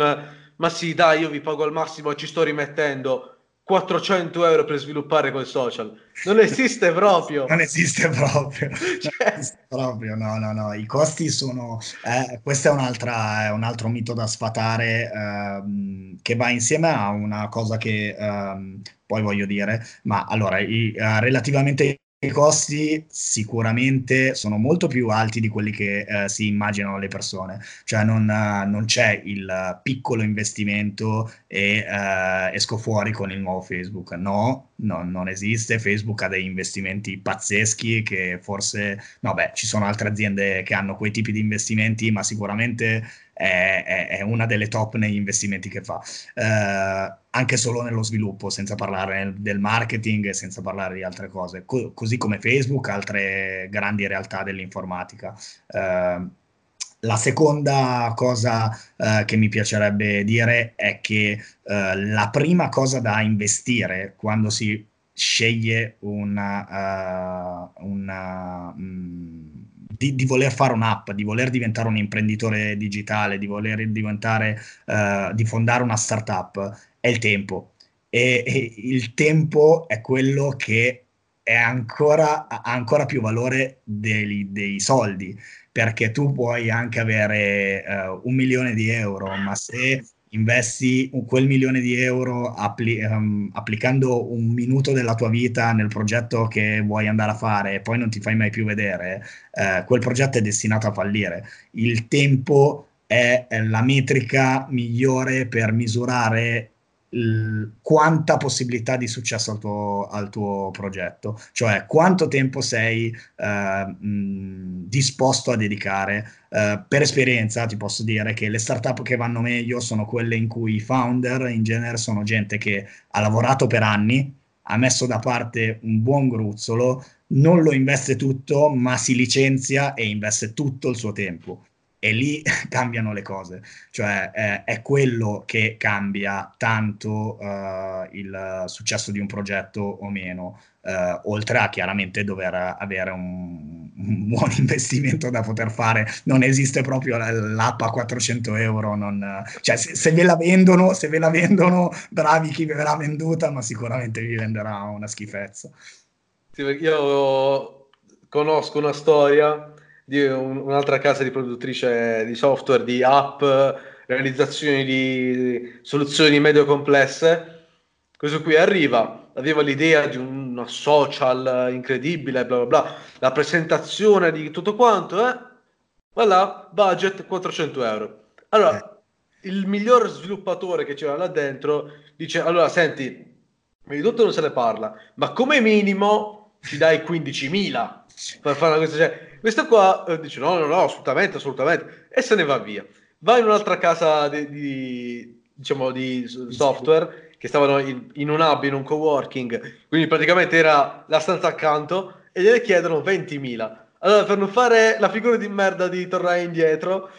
ma sì dai, io vi pago al massimo ci sto rimettendo 400 euro per sviluppare quel social. Non esiste <laughs> proprio. non esiste proprio. <laughs> Cioè... Non esiste proprio, no, no, no. I costi sono... Eh, questo è, è, un altro mito da sfatare ehm, che va insieme a una cosa che ehm, poi voglio dire, ma allora, i, uh, relativamente i costi sicuramente sono molto più alti di quelli che eh, si immaginano le persone, cioè non, uh, non c'è il piccolo investimento e uh, esco fuori con il nuovo Facebook, no, no, non esiste, Facebook ha dei investimenti pazzeschi che forse, no beh, ci sono altre aziende che hanno quei tipi di investimenti, ma sicuramente è, è, è una delle top negli investimenti che fa. Uh, anche solo nello sviluppo, senza parlare del marketing senza parlare di altre cose, Co- così come Facebook, altre grandi realtà dell'informatica. Uh, la seconda cosa uh, che mi piacerebbe dire è che uh, la prima cosa da investire quando si sceglie una, una um, di, di, voler fare un'app, di voler diventare un imprenditore digitale, di voler diventare, di fondare una startup, è il tempo. E, e il tempo è quello che è ancora, ha ancora più valore dei, dei, soldi, perché tu puoi anche avere uh, un milione di euro, ma se investi quel milione di euro appli- um, applicando un minuto della tua vita nel progetto che vuoi andare a fare e poi non ti fai mai più vedere, eh, quel progetto è destinato a fallire. Il tempo è la metrica migliore per misurare quanta possibilità di successo al tuo, al tuo, progetto, cioè quanto tempo sei eh, mh, disposto a dedicare. Eh, per esperienza ti posso dire che le startup che vanno meglio sono quelle in cui i founder in genere sono gente che ha lavorato per anni, ha messo da parte un buon gruzzolo, non lo investe tutto, ma si licenzia e investe tutto il suo tempo e lì <laughs> cambiano le cose, cioè eh, è quello che cambia tanto uh, il successo di un progetto o meno, uh, oltre a chiaramente dover avere un, un, <laughs> buon investimento da poter fare, non esiste proprio l'app a 400 euro, non, cioè se, se, ve la vendono, se ve la vendono, bravi chi ve l'ha venduta, ma sicuramente vi venderà una schifezza. Sì, io conosco una storia di un, un'altra casa di produttrice di software, di app, realizzazioni di soluzioni medio complesse. Questo qui arriva, aveva l'idea di un social incredibile, bla bla bla, la presentazione di tutto quanto, eh? Voilà, budget 400 euro. Allora, eh. il miglior sviluppatore che c'era là dentro dice, allora senti, di tutto non se ne parla, ma come minimo ci dai 15.000 per fare una cosa, cioè, questo qua eh, dice no, no, no, assolutamente, assolutamente, e se ne va via. Va in un'altra casa di, di diciamo, di software che stavano in, in, un hub, in un coworking, quindi praticamente era la stanza accanto e gliene chiedono 20.000. Allora, per non fare la figura di merda di tornare indietro,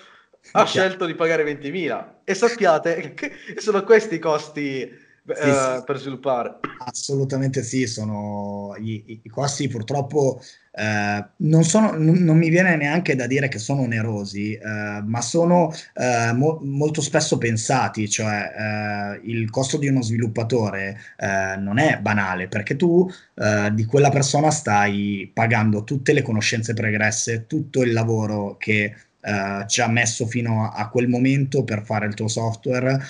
ha scelto di pagare 20.000 e sappiate <laughs> che sono questi i costi sì, uh, sì. per sviluppare. Assolutamente sì, sono i, i costi purtroppo eh, non, sono, non, non, mi viene neanche da dire che sono onerosi, eh, ma sono eh, mo- molto spesso pensati, cioè eh, il costo di uno sviluppatore eh, non è banale perché tu eh, di quella persona stai pagando tutte le conoscenze pregresse, tutto il lavoro che ci ha messo fino a, a, quel momento per fare il tuo software,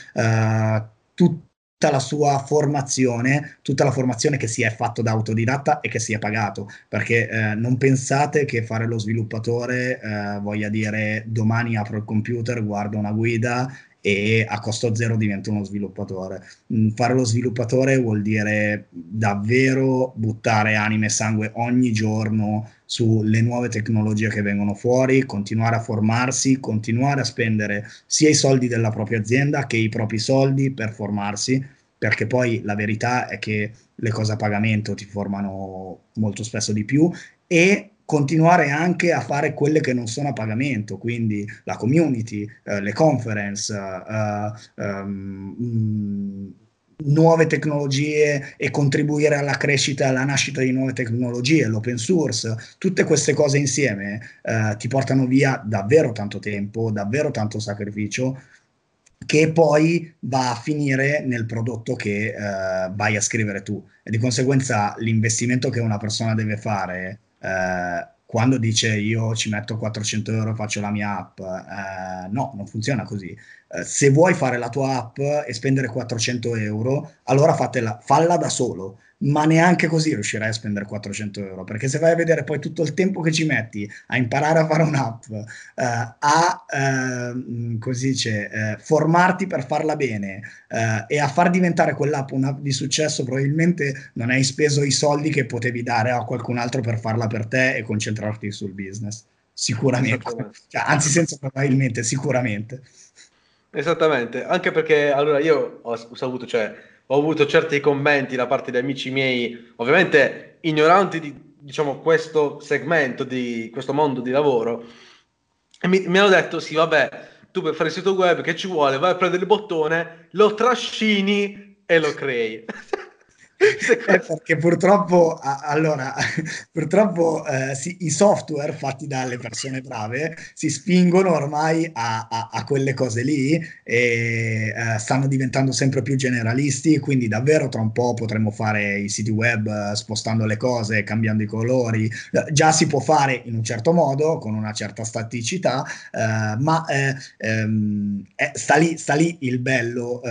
tutto tutta la sua formazione, tutta la formazione che si è fatto da autodidatta e che si è pagato, perché eh, non pensate che fare lo sviluppatore eh, voglia dire domani apro il computer, guardo una guida e a costo zero divento uno sviluppatore. Mm, fare lo sviluppatore vuol dire davvero buttare anime e sangue ogni giorno sulle nuove tecnologie che vengono fuori, continuare a formarsi, continuare a spendere sia i soldi della propria azienda che i propri soldi per formarsi, perché poi la verità è che le cose a pagamento ti formano molto spesso di più e continuare anche a fare quelle che non sono a pagamento, quindi la community, eh, le conference, eh, um, nuove tecnologie e contribuire alla crescita e alla nascita di nuove tecnologie, l'open source, tutte queste cose insieme eh, ti portano via davvero tanto tempo, davvero tanto sacrificio che poi va a finire nel prodotto che eh, vai a scrivere tu. E di conseguenza l'investimento che una persona deve fare eh, quando dice io ci metto 400 euro e faccio la mia app, eh, no, non funziona così. Eh, se vuoi fare la tua app e spendere 400 euro, allora fatela, falla da solo ma neanche così riuscirai a spendere 400 euro, perché se vai a vedere poi tutto il tempo che ci metti a imparare a fare un'app, eh, a eh, così dice, eh, formarti per farla bene eh, e a far diventare quell'app un'app di successo, probabilmente non hai speso i soldi che potevi dare a qualcun altro per farla per te e concentrarti sul business. Sicuramente, cioè, anzi senza probabilmente, sicuramente. Esattamente, anche perché allora io ho, ho saputo, cioè ho avuto certi commenti da parte di amici miei, ovviamente ignoranti di diciamo, questo segmento di questo mondo di lavoro, e mi, mi hanno detto: Sì, vabbè, tu per fare il sito web che ci vuole, vai a prendere il bottone, lo trascini e lo crei. <laughs> eh, perché purtroppo, allora, <laughs> purtroppo eh, sì, i software fatti dalle persone brave si spingono ormai a, a, a quelle cose lì e eh, stanno diventando sempre più generalisti, quindi davvero tra un po' potremmo fare i siti web eh, spostando le cose, cambiando i colori. Già si può fare in un certo modo, con una certa staticità, eh, ma eh, ehm, sta, lì, sta lì il bello,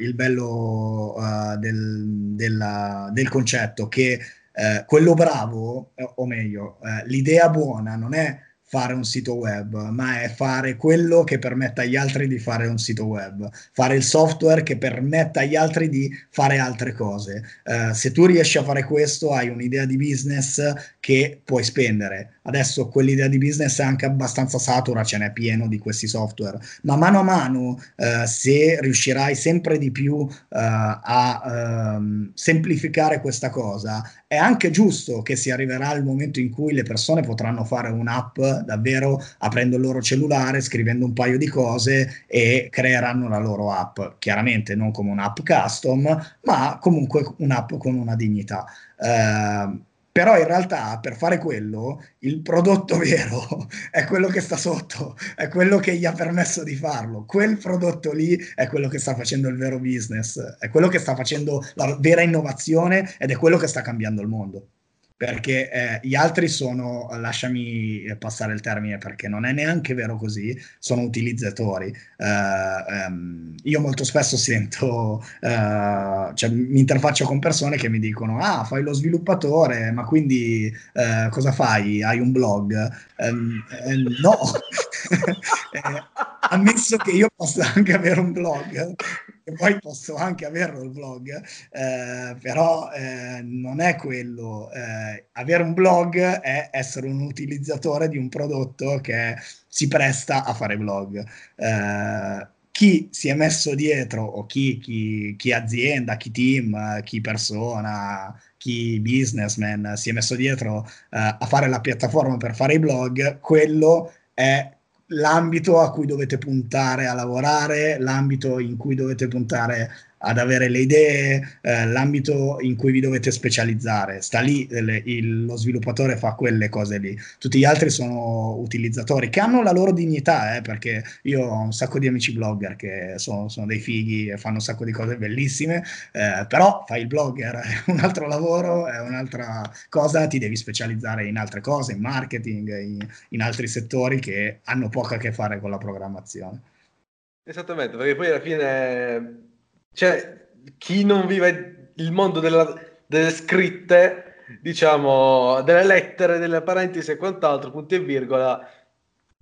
il bello del, della del concetto che eh, quello bravo, eh, o meglio, eh, l'idea buona non è fare un sito web, ma è fare quello che permetta agli altri di fare un sito web, fare il software che permetta agli altri di fare altre cose. Uh, se tu riesci a fare questo, hai un'idea di business che puoi spendere. Adesso quell'idea di business è anche abbastanza satura, ce n'è pieno di questi software, ma mano a mano, uh, se riuscirai sempre di più uh, a um, semplificare questa cosa, è anche giusto che si arriverà al momento in cui le persone potranno fare un'app davvero aprendo il loro cellulare, scrivendo un paio di cose e creeranno la loro app. Chiaramente non come un'app custom, ma comunque un'app con una dignità. Uh, però in realtà per fare quello il prodotto <laughs> vero è quello che sta sotto, è quello che gli ha permesso di farlo. Quel prodotto lì è quello che sta facendo il vero business, è quello che sta facendo la vera innovazione ed è quello che sta cambiando il mondo perché eh, gli altri sono, lasciami passare il termine perché non è neanche vero così, sono utilizzatori. Uh, um, io molto spesso sento, uh, cioè mi interfaccio con persone che mi dicono, ah, fai lo sviluppatore, ma quindi uh, cosa fai? Hai un blog? Um, no, <laughs> ammesso che io possa anche avere un blog, e poi posso anche averlo il blog, eh, però eh, non è quello. Eh, avere un blog è essere un utilizzatore di un prodotto che si presta a fare blog. Eh, chi si è messo dietro, o chi, chi, chi azienda, chi team, chi persona, chi businessman si è messo dietro uh, a fare la piattaforma per fare i blog, quello è l'ambito a cui dovete puntare a lavorare, l'ambito in cui dovete puntare ad avere le idee, eh, l'ambito in cui vi dovete specializzare. Sta lì, le, il, lo sviluppatore fa quelle cose lì. Tutti gli altri sono utilizzatori che hanno la loro dignità, eh, perché io ho un sacco di amici blogger che sono, sono dei fighi e fanno un sacco di cose bellissime, eh, però fai il blogger, <laughs> è un altro lavoro, è un'altra cosa, ti devi specializzare in altre cose, in marketing, in, in altri settori che hanno poco a che fare con la programmazione. Esattamente, perché poi alla fine cioè, chi non vive il mondo della, delle scritte, diciamo, delle lettere, delle parentesi e quant'altro, punti e virgola,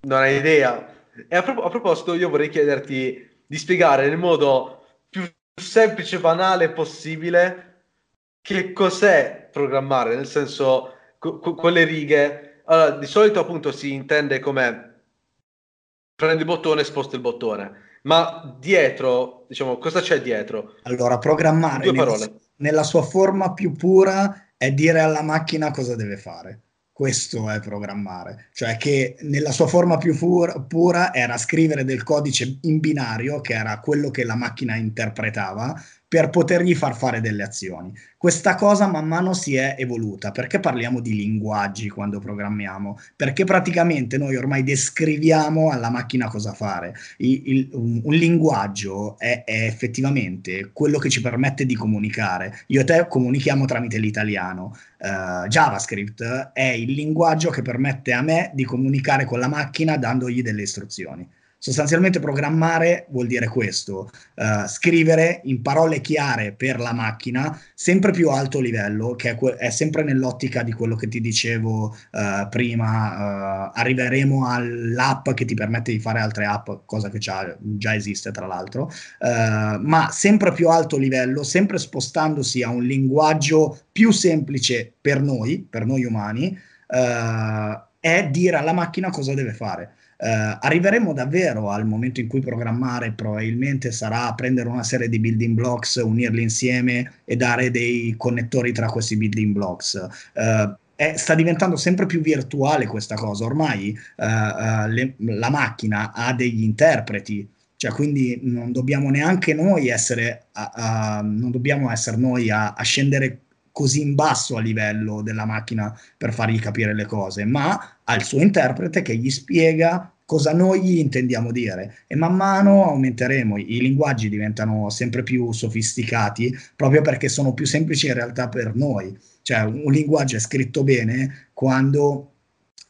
non ha idea. E a, pro- a proposito, io vorrei chiederti di spiegare nel modo più semplice e banale possibile che cos'è programmare, nel senso, co- co- con righe. Allora, di solito appunto si intende come prendi il bottone e sposti il bottone ma dietro, diciamo, cosa c'è dietro? Allora, programmare Due parole. Nella, nella sua forma più pura è dire alla macchina cosa deve fare. Questo è programmare, cioè che nella sua forma più pura, pura era scrivere del codice in binario, che era quello che la macchina interpretava, per potergli far fare delle azioni. Questa cosa man mano si è evoluta. Perché parliamo di linguaggi quando programmiamo? Perché praticamente noi ormai descriviamo alla macchina cosa fare. Il, il, un, un, linguaggio è, è, effettivamente quello che ci permette di comunicare. Io e te comunichiamo tramite l'italiano. Uh, JavaScript è il linguaggio che permette a me di comunicare con la macchina dandogli delle istruzioni. Sostanzialmente programmare vuol dire questo, uh, scrivere in parole chiare per la macchina, sempre più alto livello, che è, que- è sempre nell'ottica di quello che ti dicevo uh, prima, uh, arriveremo all'app che ti permette di fare altre app, cosa che già, già esiste tra l'altro, ma sempre più alto livello, sempre spostandosi a un linguaggio più semplice per noi, per noi umani, è dire alla macchina cosa deve fare. Uh, arriveremo davvero al momento in cui programmare probabilmente sarà prendere una serie di building blocks, unirli insieme e dare dei connettori tra questi building blocks. Uh, è, sta diventando sempre più virtuale questa cosa. Ormai uh, le, la macchina ha degli interpreti Cioè, quindi non dobbiamo neanche noi essere, a, a, essere noi a, a scendere così in basso a livello della macchina per fargli capire le cose, ma ha il suo interprete che gli spiega cosa noi gli intendiamo dire. E man mano aumenteremo, i linguaggi diventano sempre più sofisticati proprio perché sono più semplici in realtà per noi, cioè un linguaggio è scritto bene quando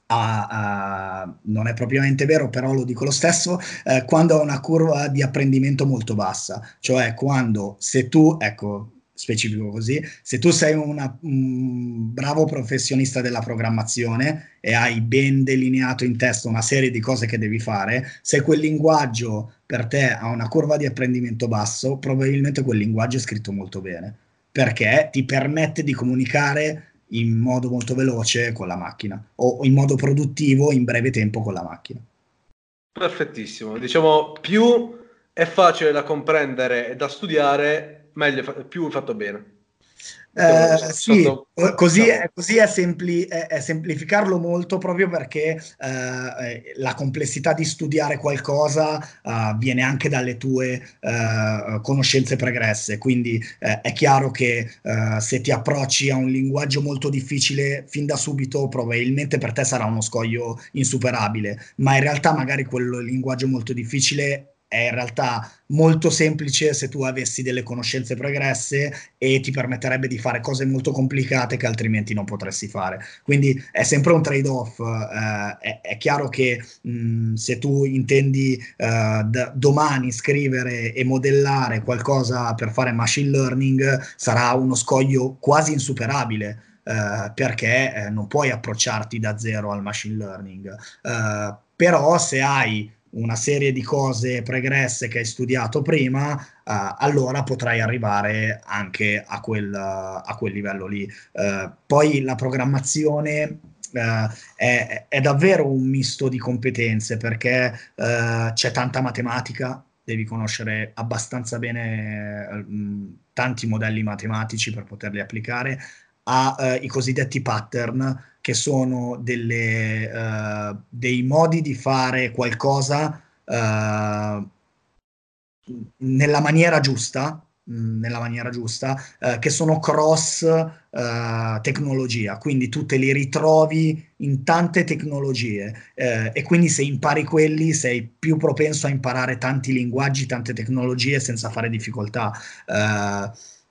a, a, non è propriamente vero, però lo dico lo stesso, eh, quando ha una curva di apprendimento molto bassa, cioè quando se tu, ecco, specifico così, se tu sei una, un bravo professionista della programmazione e hai ben delineato in testa una serie di cose che devi fare, se quel linguaggio per te ha una curva di apprendimento basso, probabilmente quel linguaggio è scritto molto bene, perché ti permette di comunicare in modo molto veloce con la macchina o in modo produttivo in breve tempo con la macchina. Perfettissimo, diciamo più è facile da comprendere e da studiare, meglio, più fatto bene. Eh, sì, così, è, così è, sempli, è, è, semplificarlo molto proprio perché eh, la complessità di studiare qualcosa uh, viene anche dalle tue uh, conoscenze pregresse, quindi è chiaro che se ti approcci a un linguaggio molto difficile fin da subito probabilmente per te sarà uno scoglio insuperabile, ma in realtà magari quel linguaggio molto difficile è in realtà molto semplice se tu avessi delle conoscenze pregresse e ti permetterebbe di fare cose molto complicate che altrimenti non potresti fare. Quindi è sempre un trade-off. Eh, è, è, chiaro che mh, se tu intendi eh, d- domani scrivere e modellare qualcosa per fare machine learning, sarà uno scoglio quasi insuperabile. Uh, perché uh, non puoi approcciarti da zero al machine learning. Uh, però se hai una serie di cose pregresse che hai studiato prima, uh, allora potrai arrivare anche a quel, uh, a quel livello lì. Uh, poi la programmazione è, è, davvero un misto di competenze perché c'è tanta matematica, devi conoscere abbastanza bene mh, tanti modelli matematici per poterli applicare, ha i cosiddetti pattern che sono delle, uh, dei modi di fare qualcosa uh, nella maniera giusta, mm, nella maniera giusta, uh, che sono cross tecnologia, quindi tu te li ritrovi in tante tecnologie e quindi se impari quelli sei più propenso a imparare tanti linguaggi, tante tecnologie senza fare difficoltà.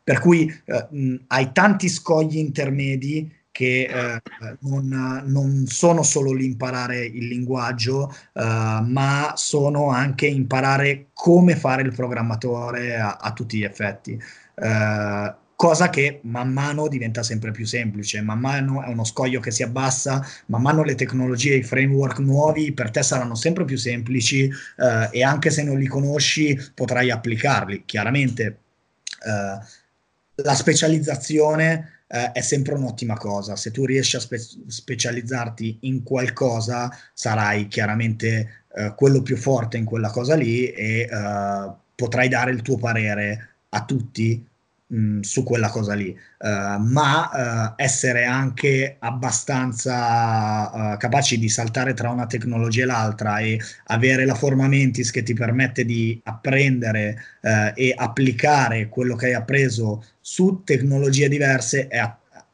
Per cui mh, hai tanti scogli intermedi che eh, non, non, sono solo l'imparare il linguaggio, eh, ma sono anche imparare come fare il programmatore a, a tutti gli effetti. Eh, cosa che man mano diventa sempre più semplice, man mano è uno scoglio che si abbassa, man mano le tecnologie, i framework nuovi per te saranno sempre più semplici eh, e anche se non li conosci potrai applicarli. Chiaramente eh, la specializzazione eh, è sempre un'ottima cosa. Se tu riesci a spe- specializzarti in qualcosa, sarai chiaramente eh, quello più forte in quella cosa lì e eh, potrai dare il tuo parere a tutti mh, su quella cosa lì, uh, ma uh, essere anche abbastanza uh, capaci di saltare tra una tecnologia e l'altra e avere la forma mentis che ti permette di apprendere e applicare quello che hai appreso su tecnologie diverse è,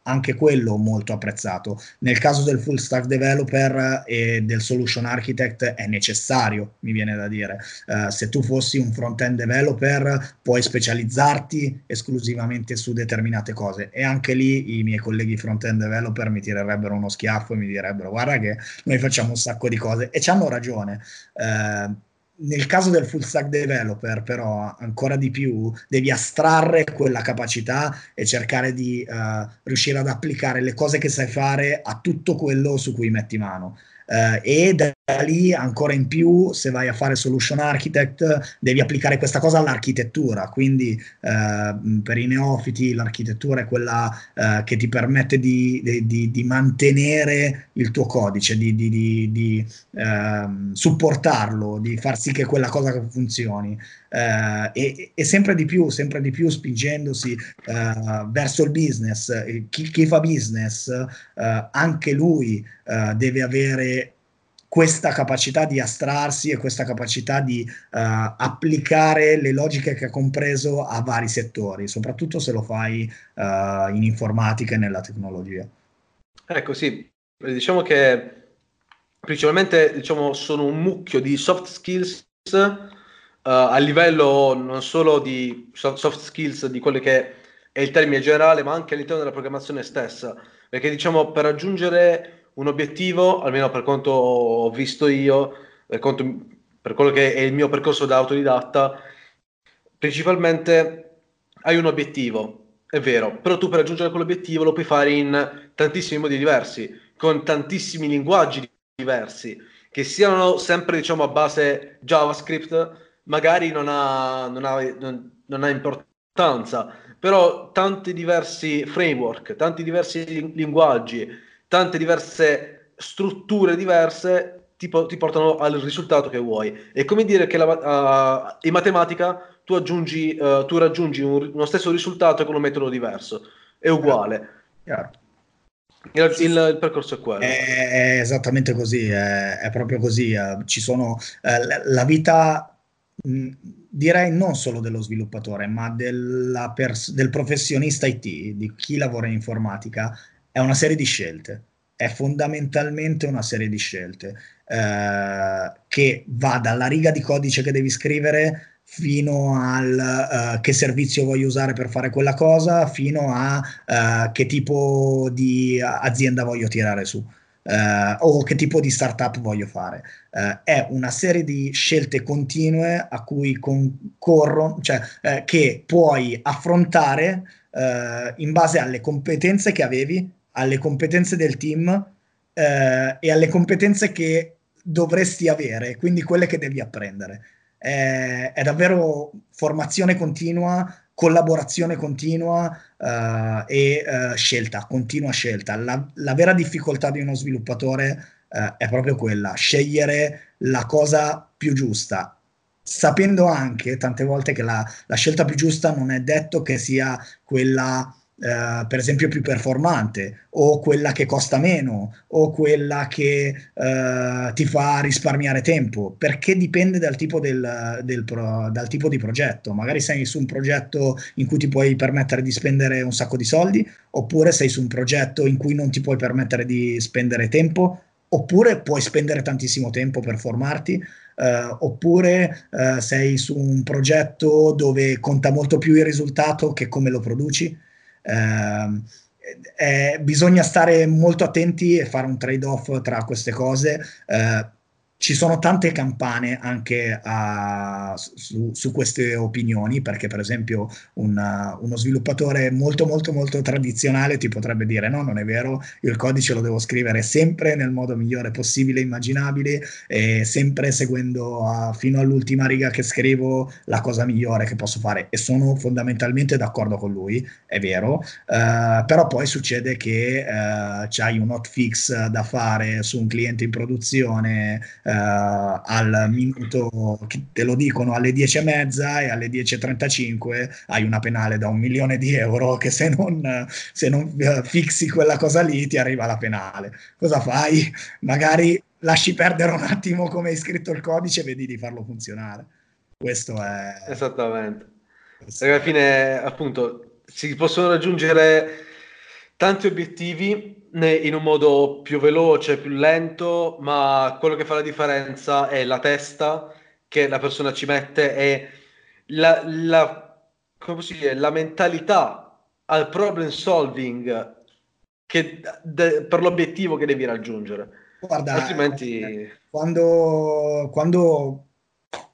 anche quello molto apprezzato. Nel caso del full stack developer e del solution architect è necessario, mi viene da dire. Uh, se tu fossi un front-end developer puoi specializzarti esclusivamente su determinate cose e anche lì i miei colleghi front-end developer mi tirerebbero uno schiaffo e mi direbbero guarda che noi facciamo un sacco di cose e ci hanno ragione. Uh, nel caso del full stack developer, però, ancora di più, devi astrarre quella capacità e cercare di uh, riuscire ad applicare le cose che sai fare a tutto quello su cui metti mano. Uh, e da lì ancora in più se vai a fare solution architect devi applicare questa cosa all'architettura. Quindi uh, per i neofiti l'architettura è quella uh, che ti permette di, di, di, mantenere il tuo codice di, di ehm, supportarlo di far sì che quella cosa funzioni e, e, sempre di più sempre di più spingendosi verso il business chi, chi fa business anche lui deve avere questa capacità di astrarsi e questa capacità di uh, applicare le logiche che ha compreso a vari settori, soprattutto se lo fai uh, in informatica e nella tecnologia. Ecco, sì, diciamo che principalmente diciamo, sono un mucchio di soft skills a livello non solo di soft skills di quello che è il termine generale, ma anche all'interno della programmazione stessa, perché diciamo per raggiungere un obiettivo, almeno per quanto ho visto io, per, quanto, per quello che è il mio percorso da autodidatta, principalmente hai un obiettivo, è vero, però tu per raggiungere quell'obiettivo lo puoi fare in tantissimi modi diversi, con tantissimi linguaggi diversi, che siano sempre diciamo a base JavaScript, magari non ha, non ha, non, non ha importanza, però tanti diversi framework, tanti diversi linguaggi, tante diverse strutture diverse ti, ti portano al risultato che vuoi. È come dire che la, uh, in matematica tu, aggiungi, uh, tu raggiungi un, uno stesso risultato con un metodo diverso, è uguale. Chiaro. Il, il, il, percorso è quello. È, è esattamente così, è, è, proprio così. Eh, ci sono eh, la vita, direi non solo dello sviluppatore, ma pers- del professionista IT, di chi lavora in informatica, è una serie di scelte, è fondamentalmente una serie di scelte eh, che va dalla riga di codice che devi scrivere fino al uh, che servizio voglio usare per fare quella cosa, fino a uh, che tipo di azienda voglio tirare su. Uh, o che tipo di startup voglio fare. Uh, è una serie di scelte continue a cui concorrono, cioè uh, che puoi affrontare in base alle competenze che avevi alle competenze del team eh, e alle competenze che dovresti avere, quindi quelle che devi apprendere. È, è davvero formazione continua, collaborazione continua uh, e uh, scelta, continua scelta. La, la, vera difficoltà di uno sviluppatore uh, è proprio quella, scegliere la cosa più giusta, sapendo anche tante volte che la, la scelta più giusta non è detto che sia quella Uh, per esempio più performante o quella che costa meno o quella che uh, ti fa risparmiare tempo perché dipende dal tipo, del, del pro, dal tipo, di progetto. Magari sei su un progetto in cui ti puoi permettere di spendere un sacco di soldi oppure sei su un progetto in cui non ti puoi permettere di spendere tempo oppure puoi spendere tantissimo tempo per formarti Uh, oppure uh, sei su un progetto dove conta molto più il risultato che come lo produci eh, eh, bisogna stare molto attenti e fare un trade-off tra queste cose. Eh, ci sono tante campane anche a, su, su, queste opinioni, perché per esempio una, uno sviluppatore molto molto molto tradizionale ti potrebbe dire no, non è vero, il codice lo devo scrivere sempre nel modo migliore possibile, immaginabile, e sempre seguendo a, fino all'ultima riga che scrivo la cosa migliore che posso fare. E sono fondamentalmente d'accordo con lui, è vero, uh, però poi succede che uh, c'hai un hotfix da fare su un cliente in produzione. Uh, al minuto, te lo dicono alle 10 e mezza e alle 10.35 hai una penale da un milione di euro che se non, se non uh, fissi quella cosa lì ti arriva la penale. Cosa fai? Magari lasci perdere un attimo come hai scritto il codice e vedi di farlo funzionare. Questo è... Esattamente. Perché alla fine, appunto, si possono raggiungere tanti obiettivi in un modo più veloce, più lento, ma quello che fa la differenza è la testa che la persona ci mette e la, la, dire, la mentalità al problem solving che, de, per l'obiettivo che devi raggiungere. Guarda, altrimenti... Quando, quando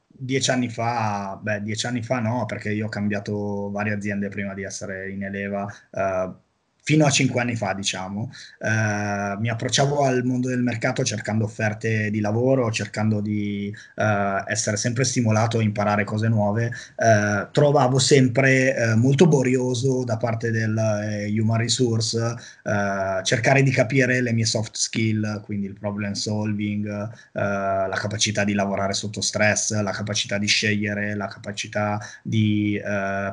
dieci anni fa, beh, dieci anni fa no, perché io ho cambiato varie aziende prima di essere in Eleva. Uh, fino a cinque anni fa, diciamo, eh, mi approcciavo al mondo del mercato cercando offerte di lavoro, cercando di eh, essere sempre stimolato a imparare cose nuove. Eh, trovavo sempre eh, molto borioso da parte del eh, human resource eh, cercare di capire le mie soft skill, quindi il problem solving, la capacità di lavorare sotto stress, la capacità di scegliere, la capacità di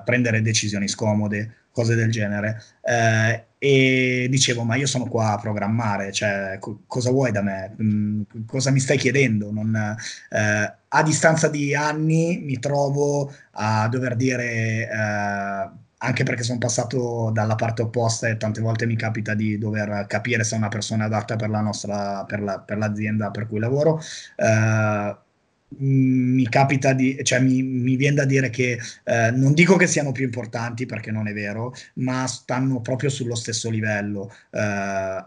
prendere decisioni scomode cose del genere. E dicevo ma io sono qua a programmare, cioè co- cosa vuoi da me? Mm, cosa mi stai chiedendo? Non, eh, a distanza di anni mi trovo a dover dire... Eh, anche perché sono passato dalla parte opposta e tante volte mi capita di dover capire se una persona è adatta per, la nostra, per, la, per l'azienda per cui lavoro. Eh, mi capita di, cioè mi, mi viene da dire che eh, non dico che siano più importanti perché non è vero, ma stanno proprio sullo stesso livello. Eh,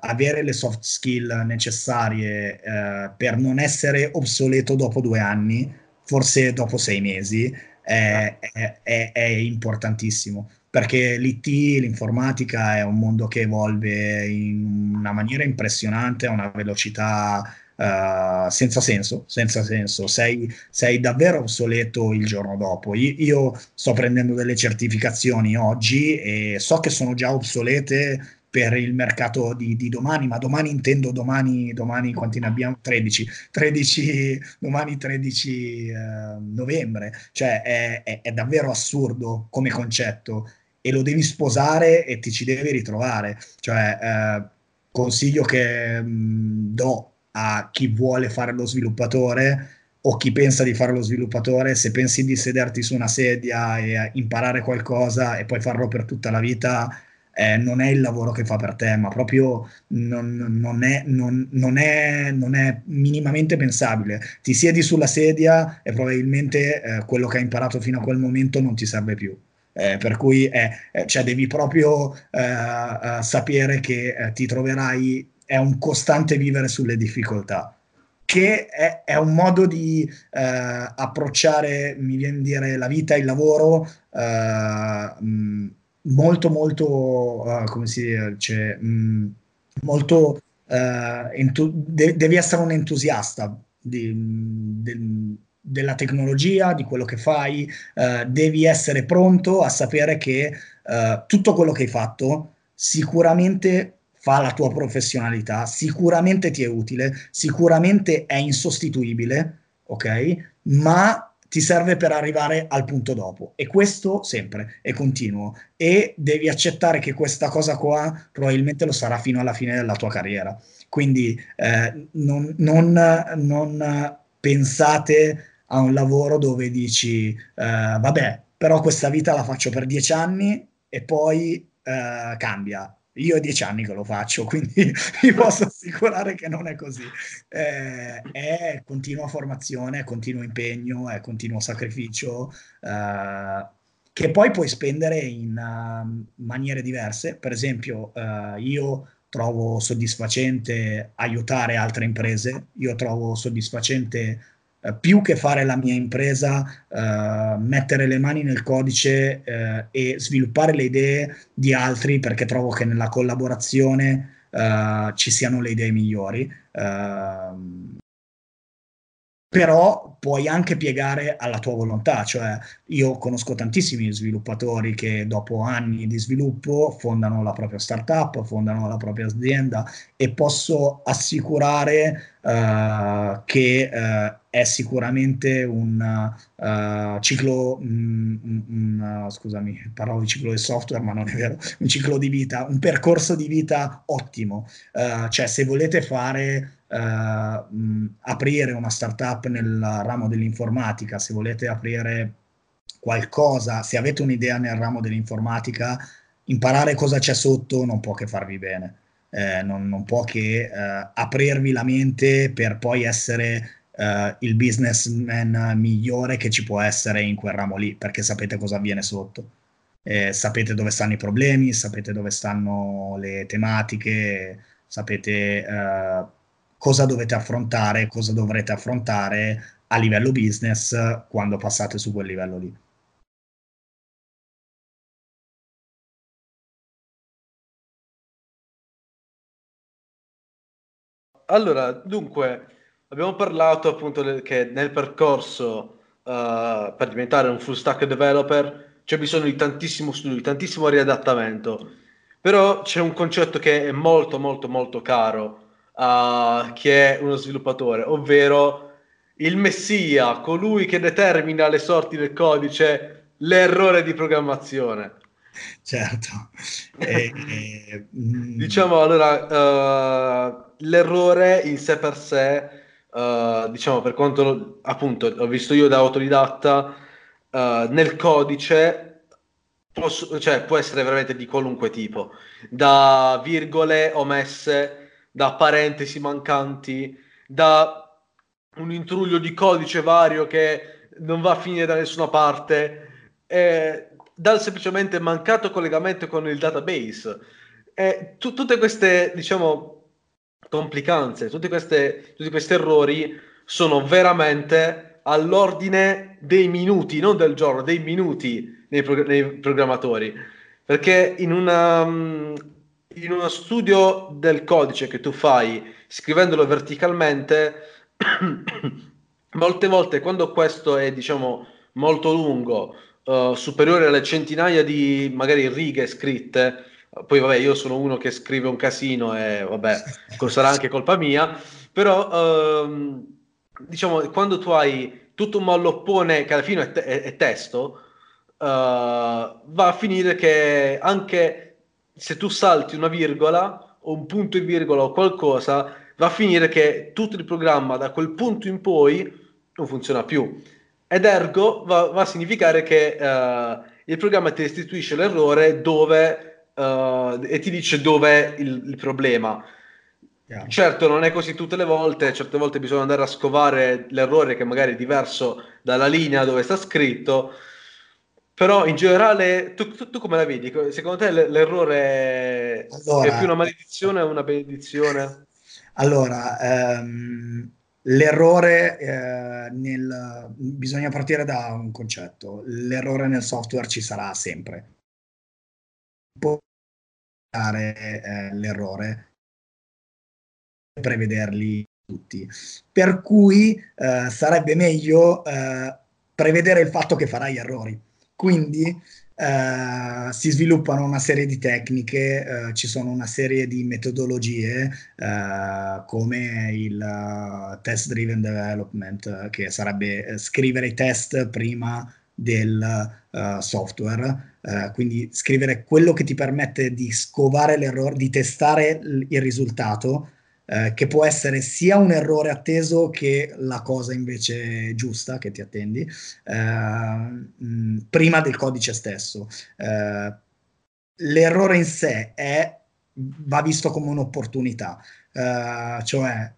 avere le soft skill necessarie eh, per non essere obsoleto dopo due anni, forse dopo sei mesi, è, è, è, è importantissimo perché l'IT, l'informatica è un mondo che evolve in una maniera impressionante, a una velocità uh, senza senso, senza senso. Sei, sei, davvero obsoleto il giorno dopo. Io, io sto prendendo delle certificazioni oggi e so che sono già obsolete per il mercato di, di, domani, ma domani intendo domani, domani quanti ne abbiamo? 13, 13 domani 13 eh, novembre, cioè è, è, è, davvero assurdo come concetto e lo devi sposare e ti ci devi ritrovare. Cioè, eh, consiglio che mh, mm, do a chi vuole fare lo sviluppatore o chi pensa di fare lo sviluppatore, se pensi di sederti su una sedia e imparare qualcosa e poi farlo per tutta la vita, eh, non è il lavoro che fa per te, ma proprio non, non, è, non, non, è, non, è, minimamente pensabile. Ti siedi sulla sedia e probabilmente eh, quello che hai imparato fino a quel momento non ti serve più. Eh, per cui eh, eh, cioè devi proprio eh, sapere che ti troverai, è un costante vivere sulle difficoltà, che è, è un modo di approcciare, mi viene dire, la vita, il lavoro mh, molto molto, come si dice, mh, molto, entu- de- devi essere un entusiasta di, di della tecnologia, di quello che fai, eh, devi essere pronto a sapere che eh, tutto quello che hai fatto sicuramente fa la tua professionalità, sicuramente ti è utile, sicuramente è insostituibile, ok? Ma ti serve per arrivare al punto dopo e questo sempre è continuo e devi accettare che questa cosa qua probabilmente lo sarà fino alla fine della tua carriera. Quindi eh, non, non, non pensate a un lavoro dove dici, eh, vabbè, però questa vita la faccio per dieci anni e poi eh, cambia. Io ho dieci anni che lo faccio, <laughs> quindi vi posso assicurare che non è così. Eh, è continua formazione, è continuo impegno, è continuo sacrificio, eh, che poi puoi spendere in uh, maniere diverse. Per esempio, uh, io trovo soddisfacente aiutare altre imprese, io trovo soddisfacente eh, più che fare la mia impresa, eh, mettere le mani nel codice eh, e sviluppare le idee di altri perché trovo che nella collaborazione eh, ci siano le idee migliori. Ehm, però puoi anche piegare alla tua volontà, cioè io conosco tantissimi sviluppatori che dopo anni di sviluppo fondano la propria startup, fondano la propria azienda e posso assicurare uh, che è sicuramente un uh, ciclo, mm, mm, scusami, parlavo di ciclo del software, ma non è vero, un ciclo di vita, un percorso di vita ottimo, cioè se volete fare eh, mh, aprire una startup nel ramo dell'informatica, se volete aprire qualcosa, se avete un'idea nel ramo dell'informatica, imparare cosa c'è sotto non può che farvi bene. Eh, non, non, può che eh, aprirvi la mente per poi essere eh, il businessman migliore che ci può essere in quel ramo lì, perché sapete cosa avviene sotto. Eh, sapete dove stanno i problemi, sapete dove stanno le tematiche, sapete eh, cosa dovete affrontare, cosa dovrete affrontare a livello business quando passate su quel livello lì. Allora, dunque, abbiamo parlato appunto che nel percorso uh, per diventare un full stack developer c'è bisogno di tantissimo studio, di tantissimo riadattamento, però c'è un concetto che è molto molto molto caro a chi è uno sviluppatore, ovvero il messia, colui che determina le sorti del codice, l'errore di programmazione. certo. E, <laughs> e, mm. diciamo allora, uh, l'errore in sé per sé, uh, diciamo per quanto appunto ho visto io da autodidatta, uh, nel codice Posso, cioè, può essere veramente di qualunque tipo, da virgole omesse, da parentesi mancanti, da un intruglio di codice vario che non va a finire da nessuna parte, eh, dal semplicemente mancato collegamento con il database. Eh, t- tutte queste, diciamo, complicanze, tutte queste, tutti questi errori sono veramente all'ordine dei minuti, non del giorno, dei minuti nei, prog- nei programmatori, perché in, una, mm, in uno studio del codice che tu fai scrivendolo verticalmente, <coughs> molte volte quando questo è diciamo molto lungo, uh, superiore alle centinaia di magari righe scritte, poi vabbè io sono uno che scrive un casino e vabbè sarà anche colpa mia, però uh, diciamo quando tu hai tutto un malloppone che alla fine è, te- è testo, uh, va a finire che anche se tu salti una virgola o un punto e virgola o qualcosa, va a finire che tutto il programma da quel punto in poi non funziona più. Ed ergo va, va a significare che uh, il programma ti restituisce l'errore dove uh, e ti dice dov'è il, il problema. Yeah. Certo, non è così tutte le volte, certe volte bisogna andare a scovare l'errore che magari è diverso dalla linea dove sta scritto, però in generale, tu, tu, tu, come la vedi? Secondo te l'errore allora, è più una maledizione o una benedizione? Allora, ehm, l'errore eh, nel... bisogna partire da un concetto. L'errore nel software ci sarà sempre. Può eh, l'errore, prevederli tutti. Per cui eh, sarebbe meglio eh, prevedere il fatto che farai errori quindi eh, si sviluppano una serie di tecniche, eh, ci sono una serie di metodologie eh, come il test driven development, che sarebbe scrivere i test prima del uh, software, uh, quindi scrivere quello che ti permette di scovare l'errore, di testare l- il risultato eh, che può essere sia un errore atteso che la cosa invece giusta che ti attendi, mh, mm, prima del codice stesso. L'errore in sé è, va visto come un'opportunità, cioè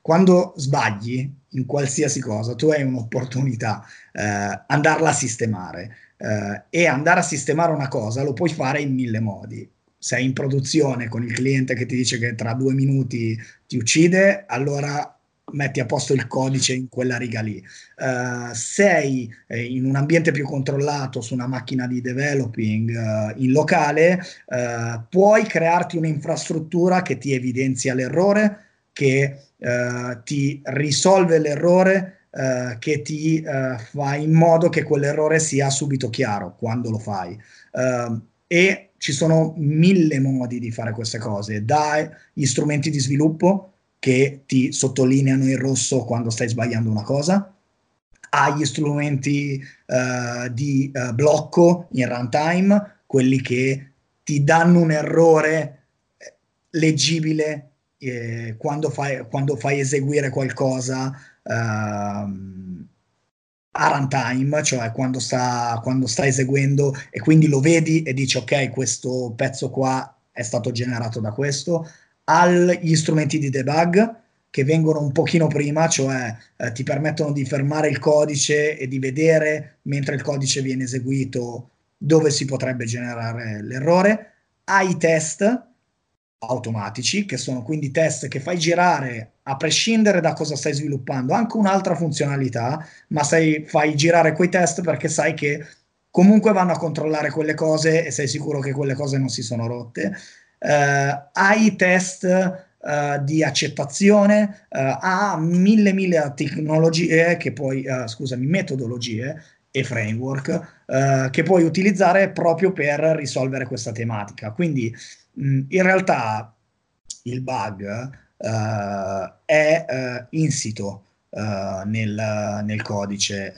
quando sbagli in qualsiasi cosa, tu hai un'opportunità, eh, andarla a sistemare. Eh, e andare a sistemare una cosa lo puoi fare in mille modi sei in produzione con il cliente che ti dice che tra due minuti ti uccide, allora metti a posto il codice in quella riga lì. Uh, sei eh, in un ambiente più controllato su una macchina di developing uh, in locale, uh, puoi crearti un'infrastruttura che ti evidenzia l'errore, che ti risolve l'errore, che ti fa in modo che quell'errore sia subito chiaro quando lo fai. e ci sono mille modi di fare queste cose, dagli strumenti di sviluppo che ti sottolineano in rosso quando stai sbagliando una cosa, agli strumenti uh, di uh, blocco in runtime, quelli che ti danno un errore eh, leggibile eh, quando, fai, quando, fai, eseguire qualcosa. Uh, a runtime, cioè quando sta, quando sta eseguendo e quindi lo vedi e dici ok, questo pezzo qua è stato generato da questo, agli strumenti di debug che vengono un pochino prima, cioè eh, ti permettono di fermare il codice e di vedere mentre il codice viene eseguito dove si potrebbe generare l'errore, ai test automatici, che sono quindi test che fai girare a prescindere da cosa stai sviluppando, anche un'altra funzionalità, ma sai, fai girare quei test perché sai che comunque vanno a controllare quelle cose e sei sicuro che quelle cose non si sono rotte. Uh, hai test uh, di accettazione, uh, ha mille mille tecnologie che poi, scusami, metodologie e framework che puoi utilizzare proprio per risolvere questa tematica. Quindi in realtà il bug uh, è uh, insito uh, nel, nel, codice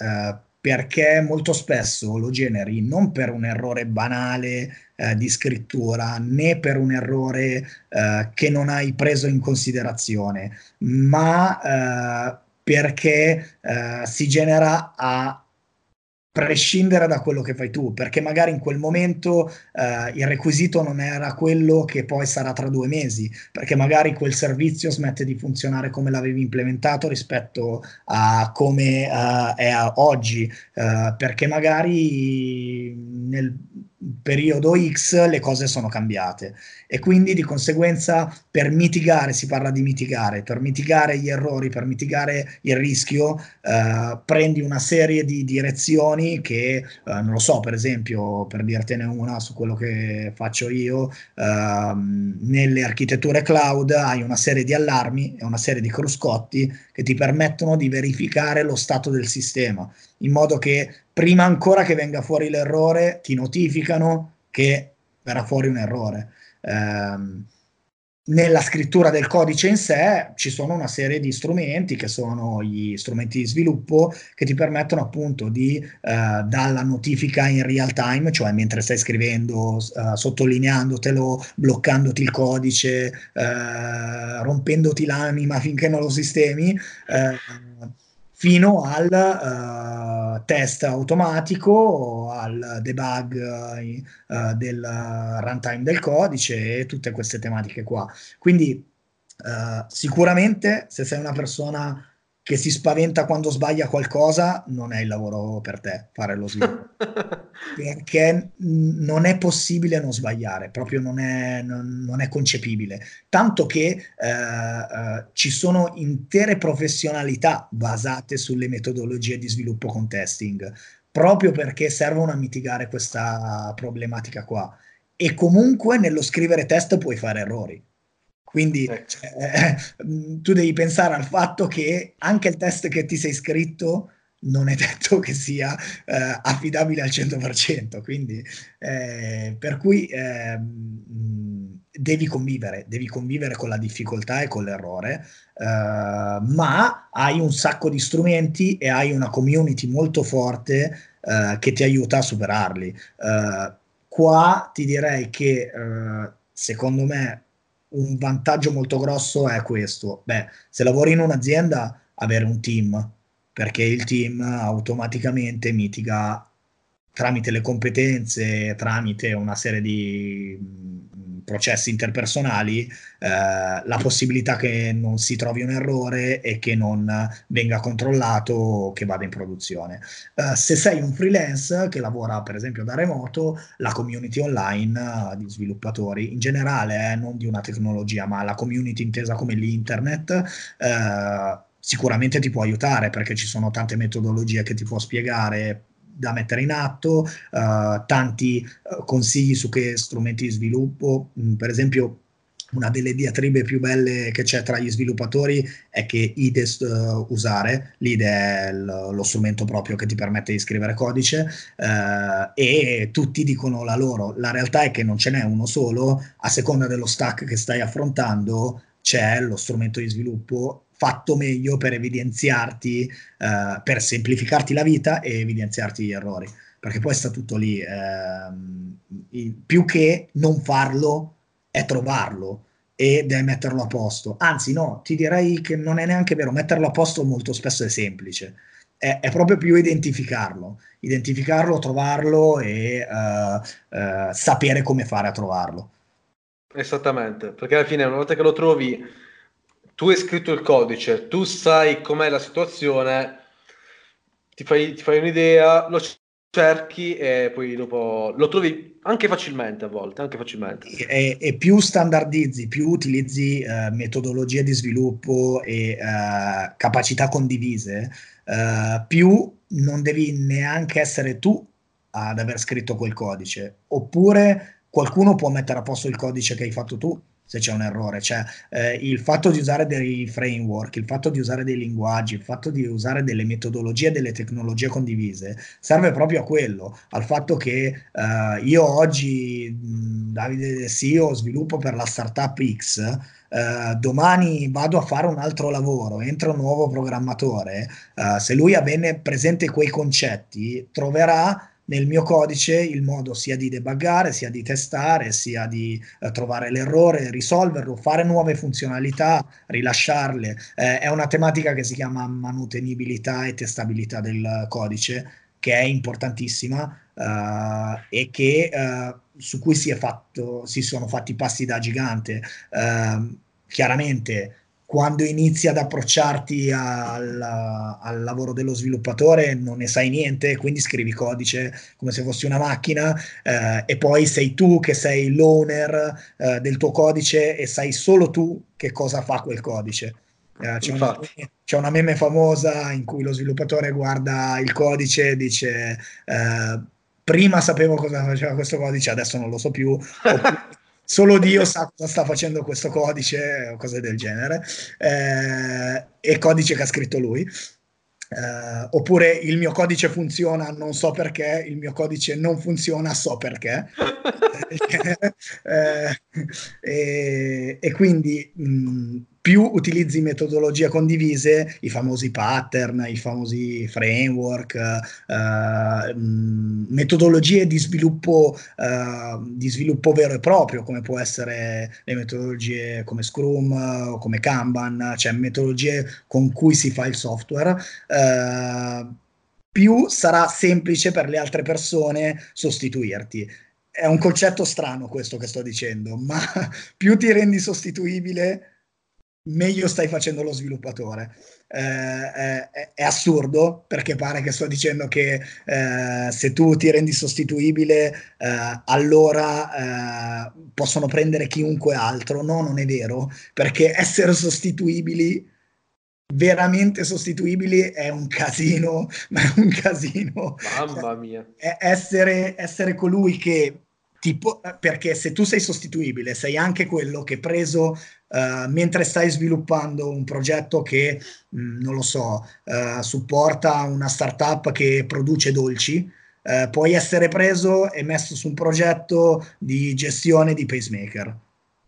perché molto spesso lo generi non per un errore banale di scrittura né per un errore che non hai preso in considerazione, ma perché si genera a prescindere da quello che fai tu, perché magari in quel momento eh, il requisito non era quello che poi sarà tra due mesi, perché magari quel servizio smette di funzionare come l'avevi implementato rispetto a come uh, è oggi, uh, perché magari nel periodo X le cose sono cambiate. E quindi di conseguenza per mitigare, si parla di mitigare, per mitigare gli errori, per mitigare il rischio, eh, prendi una serie di direzioni che, eh, non lo so, per esempio, per dirtene una su quello che faccio io, eh, nelle architetture cloud hai una serie di allarmi e una serie di cruscotti che ti permettono di verificare lo stato del sistema, in modo che prima ancora che venga fuori l'errore ti notificano che verrà fuori un errore. Eh, nella scrittura del codice in sé ci sono una serie di strumenti che sono gli strumenti di sviluppo che ti permettono appunto di eh, dalla notifica in real time, cioè mentre stai scrivendo, eh, sottolineandotelo, bloccandoti il codice, eh, rompendoti l'anima finché non lo sistemi, eh, fino al uh, test automatico, al debug uh, del runtime del codice e tutte queste tematiche qua. Quindi uh, sicuramente se sei una persona che si spaventa quando sbaglia qualcosa, non è il lavoro per te fare lo sviluppo. <laughs> Perché non è possibile non sbagliare, proprio non è, non, non è concepibile. Tanto che eh, eh, ci sono intere professionalità basate sulle metodologie di sviluppo con testing, proprio perché servono a mitigare questa problematica qua. E comunque nello scrivere test puoi fare errori quindi cioè, eh, tu devi pensare al fatto che anche il test che ti sei scritto non è detto che sia eh, affidabile al 100%, quindi eh, per cui ehm, devi convivere, devi convivere con la difficoltà e con l'errore, eh, ma hai un sacco di strumenti e hai una community molto forte eh, che ti aiuta a superarli. Eh, qua ti direi che secondo me un vantaggio molto grosso è questo. Beh, se lavori in un'azienda, avere un team, perché il team automaticamente mitiga tramite le competenze, tramite una serie di processi interpersonali eh, la possibilità che non si trovi un errore e che non venga controllato che vada in produzione. Eh, se sei un freelance che lavora per esempio da remoto, la community online uh, di sviluppatori in generale, eh, non di una tecnologia, ma la community intesa come l'internet, eh, sicuramente ti può aiutare perché ci sono tante metodologie che ti può spiegare da mettere in atto, uh, tanti uh, consigli su che strumenti di sviluppo, mm, per esempio una delle diatribe più belle che c'è tra gli sviluppatori è che IDE uh, usare, l'IDE è l- lo strumento proprio che ti permette di scrivere codice uh, e tutti dicono la loro, la realtà è che non ce n'è uno solo, a seconda dello stack che stai affrontando c'è lo strumento di sviluppo fatto meglio per evidenziarti, eh, per semplificarti la vita e evidenziarti gli errori. Perché poi sta tutto lì. Eh, più che non farlo è trovarlo e devi metterlo a posto. Anzi, no, ti direi che non è neanche vero. Metterlo a posto molto spesso è semplice. È, è proprio più identificarlo, identificarlo, trovarlo e uh, uh, sapere come fare a trovarlo. Esattamente, perché alla fine una volta che lo trovi tu hai scritto il codice, tu sai com'è la situazione, ti fai, ti fai un'idea, lo cerchi e poi dopo lo trovi anche facilmente a volte, anche facilmente. E, e più standardizzi, più utilizzi uh, metodologie di sviluppo e uh, capacità condivise, uh, più non devi neanche essere tu ad aver scritto quel codice, oppure qualcuno può mettere a posto il codice che hai fatto tu se c'è un errore, cioè eh, il fatto di usare dei framework, il fatto di usare dei linguaggi, il fatto di usare delle metodologie, delle tecnologie condivise, serve proprio a quello, al fatto che eh, io oggi, Davide CEO, sviluppo per la startup X, Uh, domani vado a fare un altro lavoro, entra un nuovo programmatore, uh, se lui ha bene presente quei concetti, troverà nel mio codice il modo sia di debuggare, sia di testare, sia di uh, trovare l'errore, risolverlo, fare nuove funzionalità, rilasciarle. Eh, è una tematica che si chiama manutenibilità e testabilità del codice, che è importantissima uh, e che, uh, su cui si, fatto, si, sono fatti passi da gigante. chiaramente quando inizi ad approcciarti al, al, lavoro dello sviluppatore non ne sai niente, quindi scrivi codice come se fossi una macchina eh, e poi sei tu che sei l'owner eh, del tuo codice e sai solo tu che cosa fa quel codice. Eh, c'è, una, c'è, una, meme famosa in cui lo sviluppatore guarda il codice e dice eh, prima sapevo cosa faceva questo codice, adesso non lo so più. Solo Dio sa cosa sta facendo questo codice o cose del genere, eh, e codice che ha scritto lui. Uh, oppure il mio codice funziona, non so perché, il mio codice non funziona, so perché. <laughs> <laughs> eh, e, e, quindi mh, più utilizzi metodologie condivise, i famosi pattern, i famosi framework, eh, metodologie di sviluppo, eh, di sviluppo vero e proprio, come può essere le metodologie come Scrum o come Kanban, cioè metodologie con cui si fa il software. Eh, più sarà semplice per le altre persone sostituirti è un concetto strano questo che sto dicendo, ma <laughs> più ti rendi sostituibile, meglio stai facendo lo sviluppatore. Eh, è, è, assurdo perché pare che sto dicendo che eh, se tu ti rendi sostituibile eh, allora eh, possono prendere chiunque altro. No, non è vero, perché essere sostituibili veramente sostituibili è un casino, <laughs> ma è un casino. Mamma mia. Essere, essere colui che tipo, perché se tu sei sostituibile, sei anche quello che preso uh, mentre stai sviluppando un progetto che, mh, mm, non lo so, uh, supporta una startup che produce dolci, uh, puoi essere preso e messo su un progetto di gestione di pacemaker.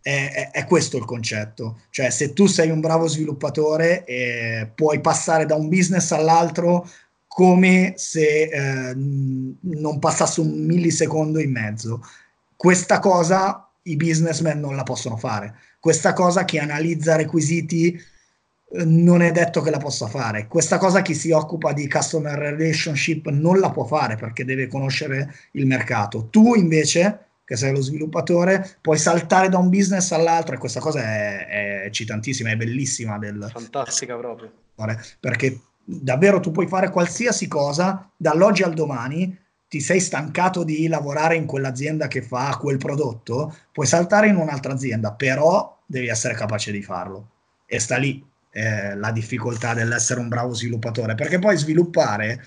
È, è, è, questo il concetto, cioè se tu sei un bravo sviluppatore eh, puoi passare da un business all'altro come se eh, non passasse un millisecondo in mezzo. Questa cosa i businessmen non la possono fare. Questa cosa chi analizza requisiti eh, non è detto che la possa fare. Questa cosa chi si occupa di customer relationship non la può fare perché deve conoscere il mercato. Tu invece, che sei lo sviluppatore, puoi saltare da un business all'altro e questa cosa è, è eccitantissima, è bellissima. Del, Fantastica proprio. Perché davvero tu puoi fare qualsiasi cosa dall'oggi al domani ti sei stancato di lavorare in quell'azienda che fa quel prodotto, puoi saltare in un'altra azienda, però devi essere capace di farlo. E sta lì eh, la difficoltà dell'essere un bravo sviluppatore, perché poi sviluppare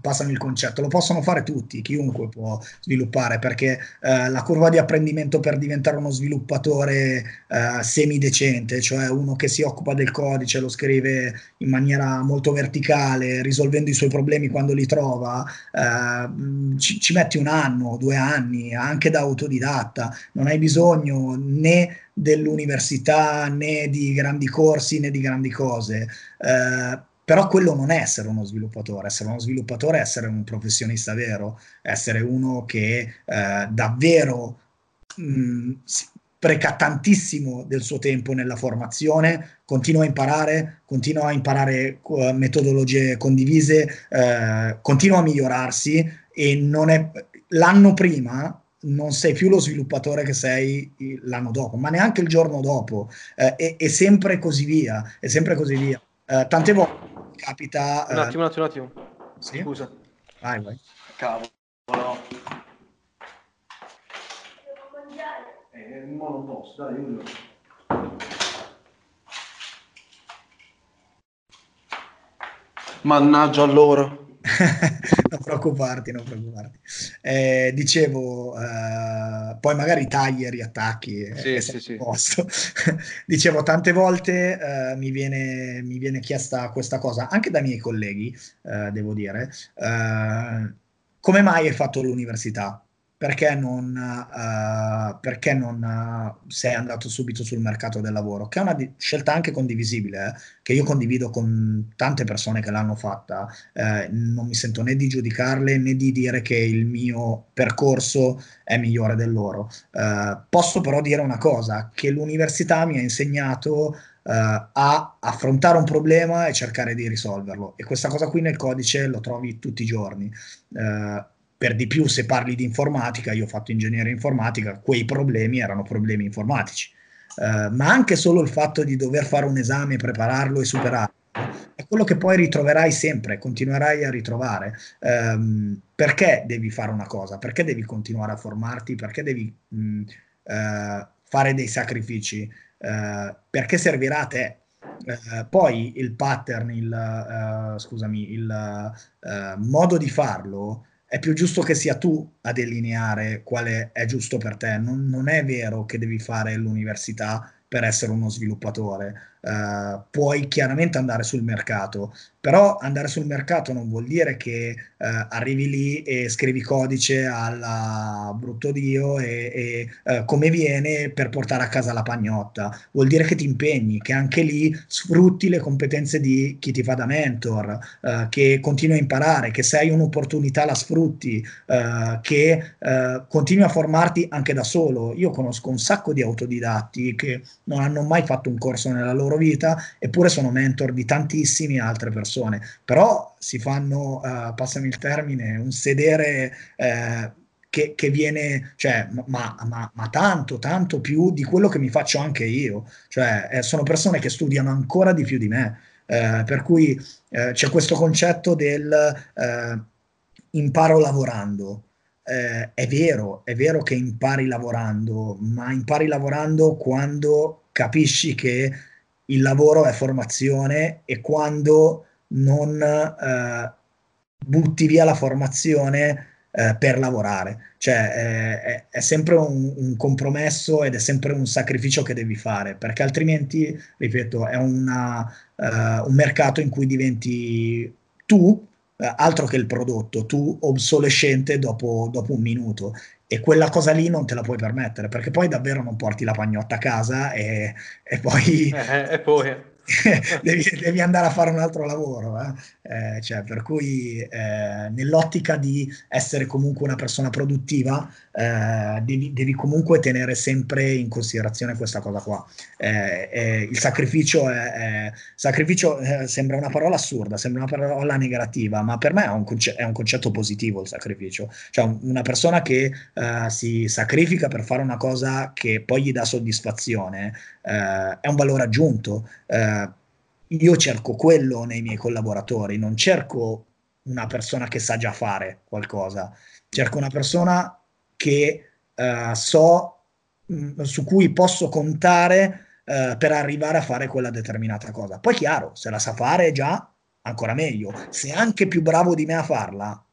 passami il concetto, lo possono fare tutti, chiunque può sviluppare, perché eh, la curva di apprendimento per diventare uno sviluppatore eh, semidecente, cioè uno che si occupa del codice, lo scrive in maniera molto verticale, risolvendo i suoi problemi quando li trova, eh, ci, ci metti un anno, due anni, anche da autodidatta, non hai bisogno né dell'università né di grandi corsi né di grandi cose. Eh, però quello non è essere uno sviluppatore, essere uno sviluppatore è essere un professionista vero, essere uno che eh, davvero mh, spreca tantissimo del suo tempo nella formazione, continua a imparare, continua a imparare uh, metodologie condivise, uh, continua a migliorarsi e non è, l'anno prima non sei più lo sviluppatore che sei l'anno dopo, ma neanche il giorno dopo, eh, e, e, sempre così via, e sempre così via. Uh, tante volte capita... Un attimo, un attimo, un attimo. Sì? Scusa. Vai, vai. Cavolo. Devo mangiare. Eh, non posso, dai, io Mannaggia loro. <laughs> non preoccuparti, non preoccuparti. eh, dicevo, eh, poi magari tagli e riattacchi. Sì, sì, sì. <laughs> dicevo, tante volte eh, mi, viene, mi, viene, chiesta questa cosa, anche dai miei colleghi, eh, devo dire, eh, come mai hai fatto l'università? Perché non, uh, perché non uh, sei andato subito sul mercato del lavoro, che è una di- scelta anche condivisibile, eh, che io condivido con tante persone che l'hanno fatta, eh, non mi sento né di giudicarle né di dire che il mio percorso è migliore del loro. Uh, posso però dire una cosa, che l'università mi ha insegnato a affrontare un problema e cercare di risolverlo. E questa cosa qui nel codice lo trovi tutti i giorni per di più se parli di informatica, io ho fatto ingegneria informatica, quei problemi erano problemi informatici. Uh, ma anche solo il fatto di dover fare un esame, prepararlo e superarlo, è quello che poi ritroverai sempre, continuerai a ritrovare. Um, perché devi fare una cosa? Perché devi continuare a formarti? Perché devi mh, uh, fare dei sacrifici? Uh, perché servirà a te? poi il pattern, il, scusami, il modo di farlo è più giusto che sia tu a delineare quale è giusto per te. Non, non è vero che devi fare l'università per essere uno sviluppatore. Uh, puoi chiaramente andare sul mercato, però andare sul mercato non vuol dire che uh, arrivi lì e scrivi codice alla brutto Dio e, e uh, come viene per portare a casa la pagnotta. Vuol dire che ti impegni, che anche lì sfrutti le competenze di chi ti fa da mentor, che continui a imparare, che se hai un'opportunità la sfrutti, che continui a formarti anche da solo. Io conosco un sacco di autodidatti che non hanno mai fatto un corso nella loro vita, eppure sono mentor di tantissime altre persone. Però si fanno, uh, passami il termine, un sedere uh, che, che, viene, cioè, ma, ma, ma, tanto, tanto più di quello che mi faccio anche io. Cioè, eh, sono persone che studiano ancora di più di me. Uh, per cui c'è questo concetto del imparo lavorando. Eh, è vero, è vero che impari lavorando, ma impari lavorando quando capisci che il lavoro è formazione e quando non eh, butti via la formazione eh, per lavorare. Cioè eh, è, è sempre un, un, compromesso ed è sempre un sacrificio che devi fare, perché altrimenti, ripeto, è una, uh, un mercato in cui diventi tu eh, altro che il prodotto, tu obsolescente dopo, dopo un minuto e quella cosa lì non te la puoi permettere perché poi davvero non porti la pagnotta a casa e, e poi... Eh, e poi <laughs> devi, devi, andare a fare un altro lavoro. Eh? Eh, cioè, per cui eh, nell'ottica di essere comunque una persona produttiva, eh, devi, devi, comunque tenere sempre in considerazione questa cosa qua. Eh, eh, il sacrificio, è, è, sacrificio sembra una parola assurda, sembra una parola negativa, ma per me è un, conce- è un concetto positivo il sacrificio. Cioè, una persona che si sacrifica per fare una cosa che poi gli dà soddisfazione è un valore aggiunto io cerco quello nei miei collaboratori, non cerco una persona che sa già fare qualcosa, cerco una persona che uh, so, mh, mm, su cui posso contare uh, per arrivare a fare quella determinata cosa. Poi chiaro, se la sa fare già, ancora meglio. Se è anche più bravo di me a farla,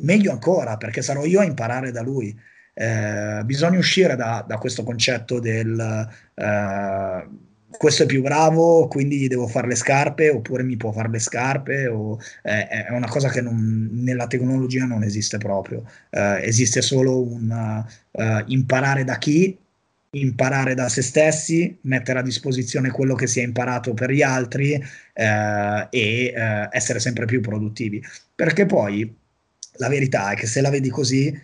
meglio ancora, perché sarò io a imparare da lui. Eh, bisogna uscire da, da, questo concetto del... Uh, questo è più bravo, quindi gli devo fare le scarpe, oppure mi può fare le scarpe, o, eh, è una cosa che non, nella tecnologia non esiste proprio. Eh, esiste solo un uh, imparare da chi, imparare da se stessi, mettere a disposizione quello che si è imparato per gli altri eh, e eh, essere sempre più produttivi. Perché poi la verità è che se la vedi così,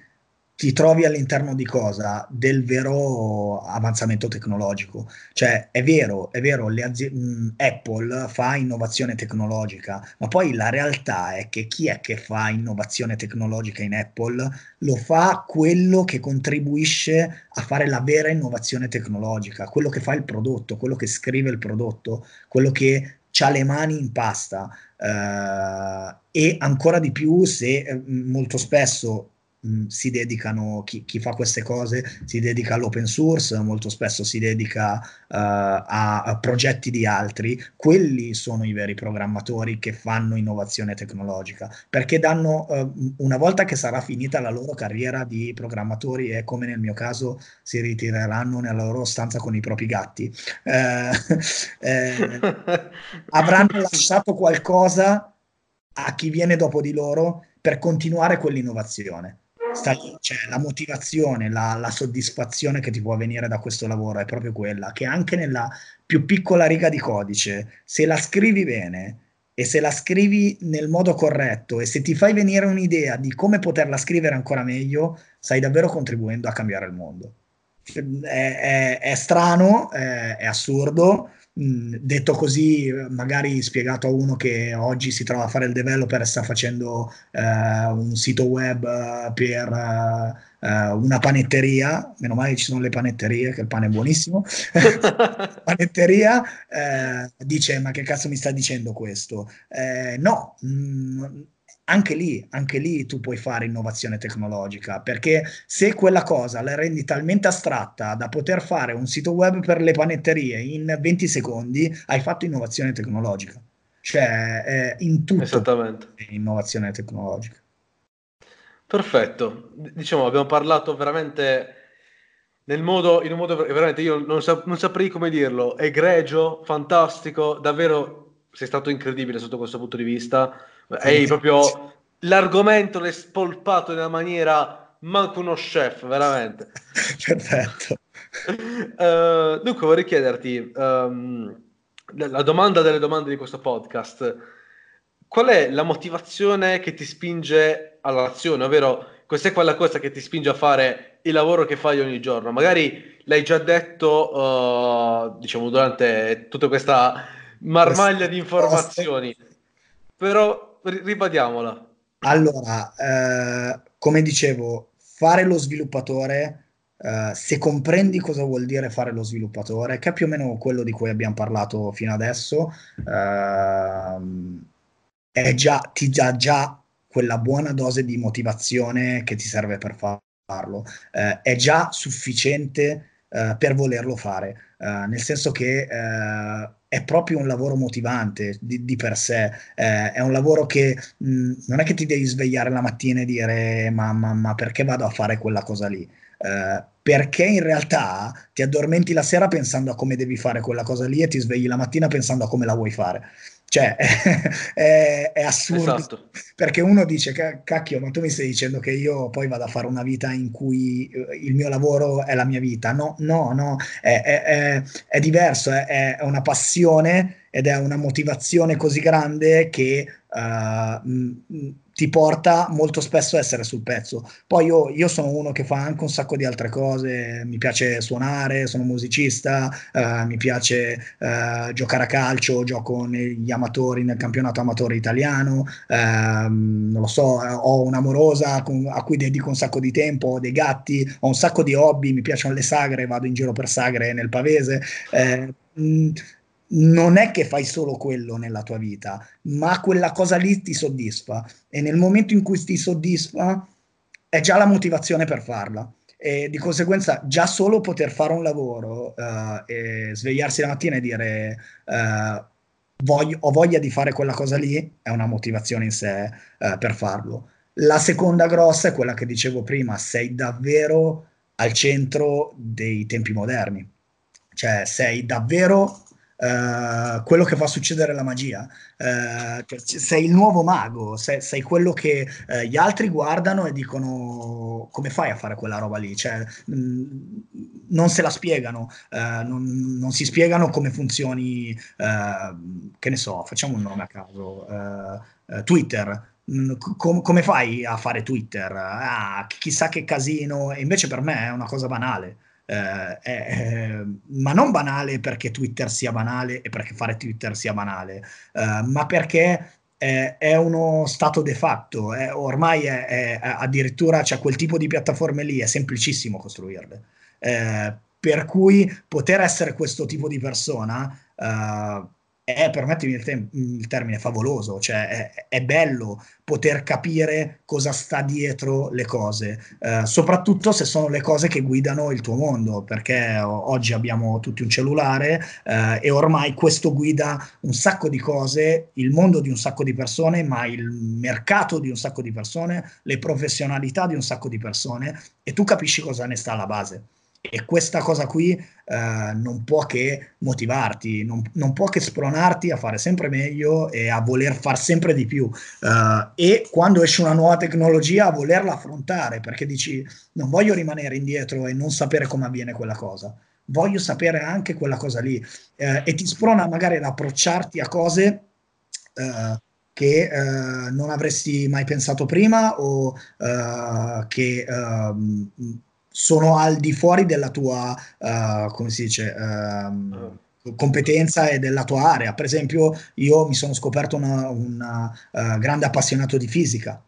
ti trovi all'interno di cosa? Del vero avanzamento tecnologico. Cioè, è vero, è vero, azi- Apple fa innovazione tecnologica, ma poi la realtà è che chi è che fa innovazione tecnologica in Apple? Lo fa quello che contribuisce a fare la vera innovazione tecnologica, quello che fa il prodotto, quello che scrive il prodotto, quello che ha le mani in pasta. Uh, e ancora di più se eh, molto spesso mh, si dedicano, chi, chi, fa queste cose si dedica all'open source, molto spesso si dedica uh, a, a, progetti di altri, quelli sono i veri programmatori che fanno innovazione tecnologica, perché danno, uh, una volta che sarà finita la loro carriera di programmatori e come nel mio caso si ritireranno nella loro stanza con i propri gatti, eh, eh, avranno <laughs> lasciato qualcosa a chi viene dopo di loro per continuare quell'innovazione. Sta lì, cioè, la motivazione, la, la, soddisfazione che ti può venire da questo lavoro è proprio quella, che anche nella più piccola riga di codice, se la scrivi bene e se la scrivi nel modo corretto e se ti fai venire un'idea di come poterla scrivere ancora meglio, stai davvero contribuendo a cambiare il mondo. È, è, è strano, è, è assurdo, Detto così, magari spiegato a uno che oggi si trova a fare il developer e sta facendo uh, un sito web uh, per uh, una panetteria, meno male ci sono le panetterie, che il pane è buonissimo, <laughs> panetteria, dice ma che cazzo mi sta dicendo questo? no, mh, anche lì, anche lì tu puoi fare innovazione tecnologica, perché se quella cosa la rendi talmente astratta da poter fare un sito web per le panetterie in 20 secondi, hai fatto innovazione tecnologica. Cioè, eh, in tutto Esattamente. innovazione tecnologica. Perfetto. Diciamo, abbiamo parlato veramente nel modo, in un modo veramente, io non, sap- non saprei come dirlo, egregio, fantastico, davvero sei stato incredibile sotto questo punto di vista hai proprio l'argomento l'hai spolpato in una maniera manco uno chef, veramente. <laughs> Perfetto. Uh, dunque vorrei chiederti um, la domanda delle domande di questo podcast. Qual è la motivazione che ti spinge all'azione? Ovvero, questa è quella cosa che ti spinge a fare il lavoro che fai ogni giorno. Magari l'hai già detto, uh, diciamo, durante tutta questa marmaglia di informazioni. Però ribadiamola. Allora, eh, come dicevo, fare lo sviluppatore, eh, se comprendi cosa vuol dire fare lo sviluppatore, che è più o meno quello di cui abbiamo parlato fino adesso, eh, già, ti dà già quella buona dose di motivazione che ti serve per farlo. Eh, è già sufficiente eh, per volerlo fare, eh, nel senso che è proprio un lavoro motivante di, di per sé, eh, è un lavoro che mh, non è che ti devi svegliare la mattina e dire ma, ma, ma perché vado a fare quella cosa lì? Eh, perché in realtà ti addormenti la sera pensando a come devi fare quella cosa lì e ti svegli la mattina pensando a come la vuoi fare. Cioè, <laughs> è, è assurdo. Esatto. Perché uno dice, cacchio, ma tu mi stai dicendo che io poi vado a fare una vita in cui eh, il mio lavoro è la mia vita. No, no, no, è, è, è diverso, è, una passione ed è una motivazione così grande che uh, ti porta molto spesso a essere sul pezzo. Poi io, io, sono uno che fa anche un sacco di altre cose, mi piace suonare, sono musicista, uh, mi piace uh, giocare a calcio, gioco negli amatori, nel campionato amatore italiano, uh, non lo so, ho un'amorosa con, a cui dedico un sacco di tempo, ho dei gatti, ho un sacco di hobby, mi piacciono le sagre, vado in giro per sagre nel pavese. Eh, mh, non è che fai solo quello nella tua vita, ma quella cosa lì ti soddisfa. E nel momento in cui ti soddisfa è già la motivazione per farla. E di conseguenza già solo poter fare un lavoro uh, e svegliarsi la mattina e dire uh, voglio, ho voglia di fare quella cosa lì è una motivazione in sé uh, per farlo. La seconda grossa è quella che dicevo prima, sei davvero al centro dei tempi moderni, cioè sei davvero Uh, quello che fa succedere la magia. Uh, sei il nuovo mago, sei, sei quello che uh, gli altri guardano e dicono come fai a fare quella roba lì? Cioè, mh, mm, non se la spiegano, non, non, si spiegano come funzioni, che ne so, facciamo un nome a caso, Twitter. Mm, com- come fai a fare Twitter? Ah, chissà che casino, e invece per me è una cosa banale. Eh, eh, ma non banale perché Twitter sia banale e perché fare Twitter sia banale, eh, ma perché è uno stato de facto, ormai è, è, addirittura c'è quel tipo di piattaforme lì, è semplicissimo costruirle. Eh, per cui poter essere questo tipo di persona è, permettimi il, te- il, termine, favoloso, cioè è, è, bello poter capire cosa sta dietro le cose, eh, soprattutto se sono le cose che guidano il tuo mondo, perché oggi abbiamo tutti un cellulare eh, e ormai questo guida un sacco di cose, il mondo di un sacco di persone, ma il mercato di un sacco di persone, le professionalità di un sacco di persone e tu capisci cosa ne sta alla base. E questa cosa qui eh, non può che motivarti, non, non, può che spronarti a fare sempre meglio e a voler fare sempre di più. Uh, e quando esce una nuova tecnologia, a volerla affrontare, perché dici non voglio rimanere indietro e non sapere come avviene quella cosa. Voglio sapere anche quella cosa lì. Uh, e ti sprona magari ad approcciarti a cose uh, che non avresti mai pensato prima o che ehm, sono al di fuori della tua, uh, come si dice, uh, competenza e della tua area. Per esempio, io mi sono scoperto un uh, grande appassionato di fisica,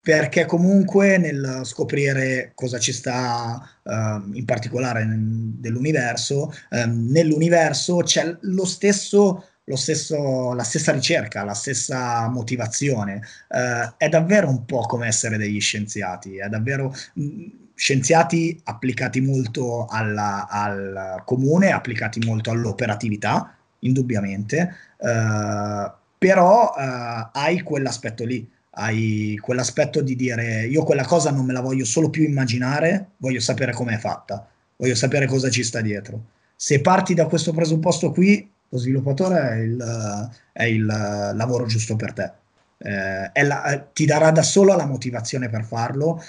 perché comunque nel scoprire cosa ci sta uh, in particolare dell'universo, um, nell'universo c'è lo stesso, lo stesso, la stessa ricerca, la stessa motivazione. Uh, è davvero un po' come essere degli scienziati, è davvero... Mh, mm, scienziati applicati molto alla, al comune, applicati molto all'operatività, indubbiamente, eh, però eh, hai quell'aspetto lì, hai quell'aspetto di dire io quella cosa non me la voglio solo più immaginare, voglio sapere com'è fatta, voglio sapere cosa ci sta dietro. Se parti da questo presupposto qui, lo sviluppatore è il, è il lavoro giusto per te. Eh, la, ti darà da solo la motivazione per farlo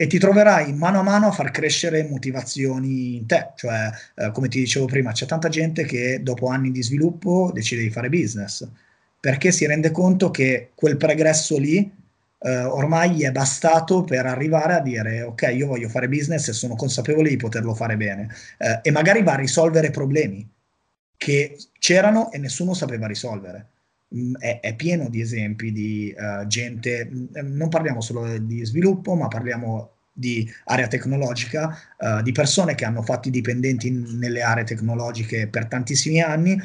e ti troverai mano a mano a far crescere motivazioni in te, cioè eh, come ti dicevo prima c'è tanta gente che dopo anni di sviluppo decide di fare business perché si rende conto che quel pregresso lì eh, ormai è bastato per arrivare a dire ok io voglio fare business e sono consapevole di poterlo fare bene eh, e magari va a risolvere problemi che c'erano e nessuno sapeva risolvere. È, è, pieno di esempi di uh, gente, non parliamo solo di sviluppo, ma parliamo di area tecnologica, uh, di persone che hanno fatto i dipendenti nelle aree tecnologiche per tantissimi anni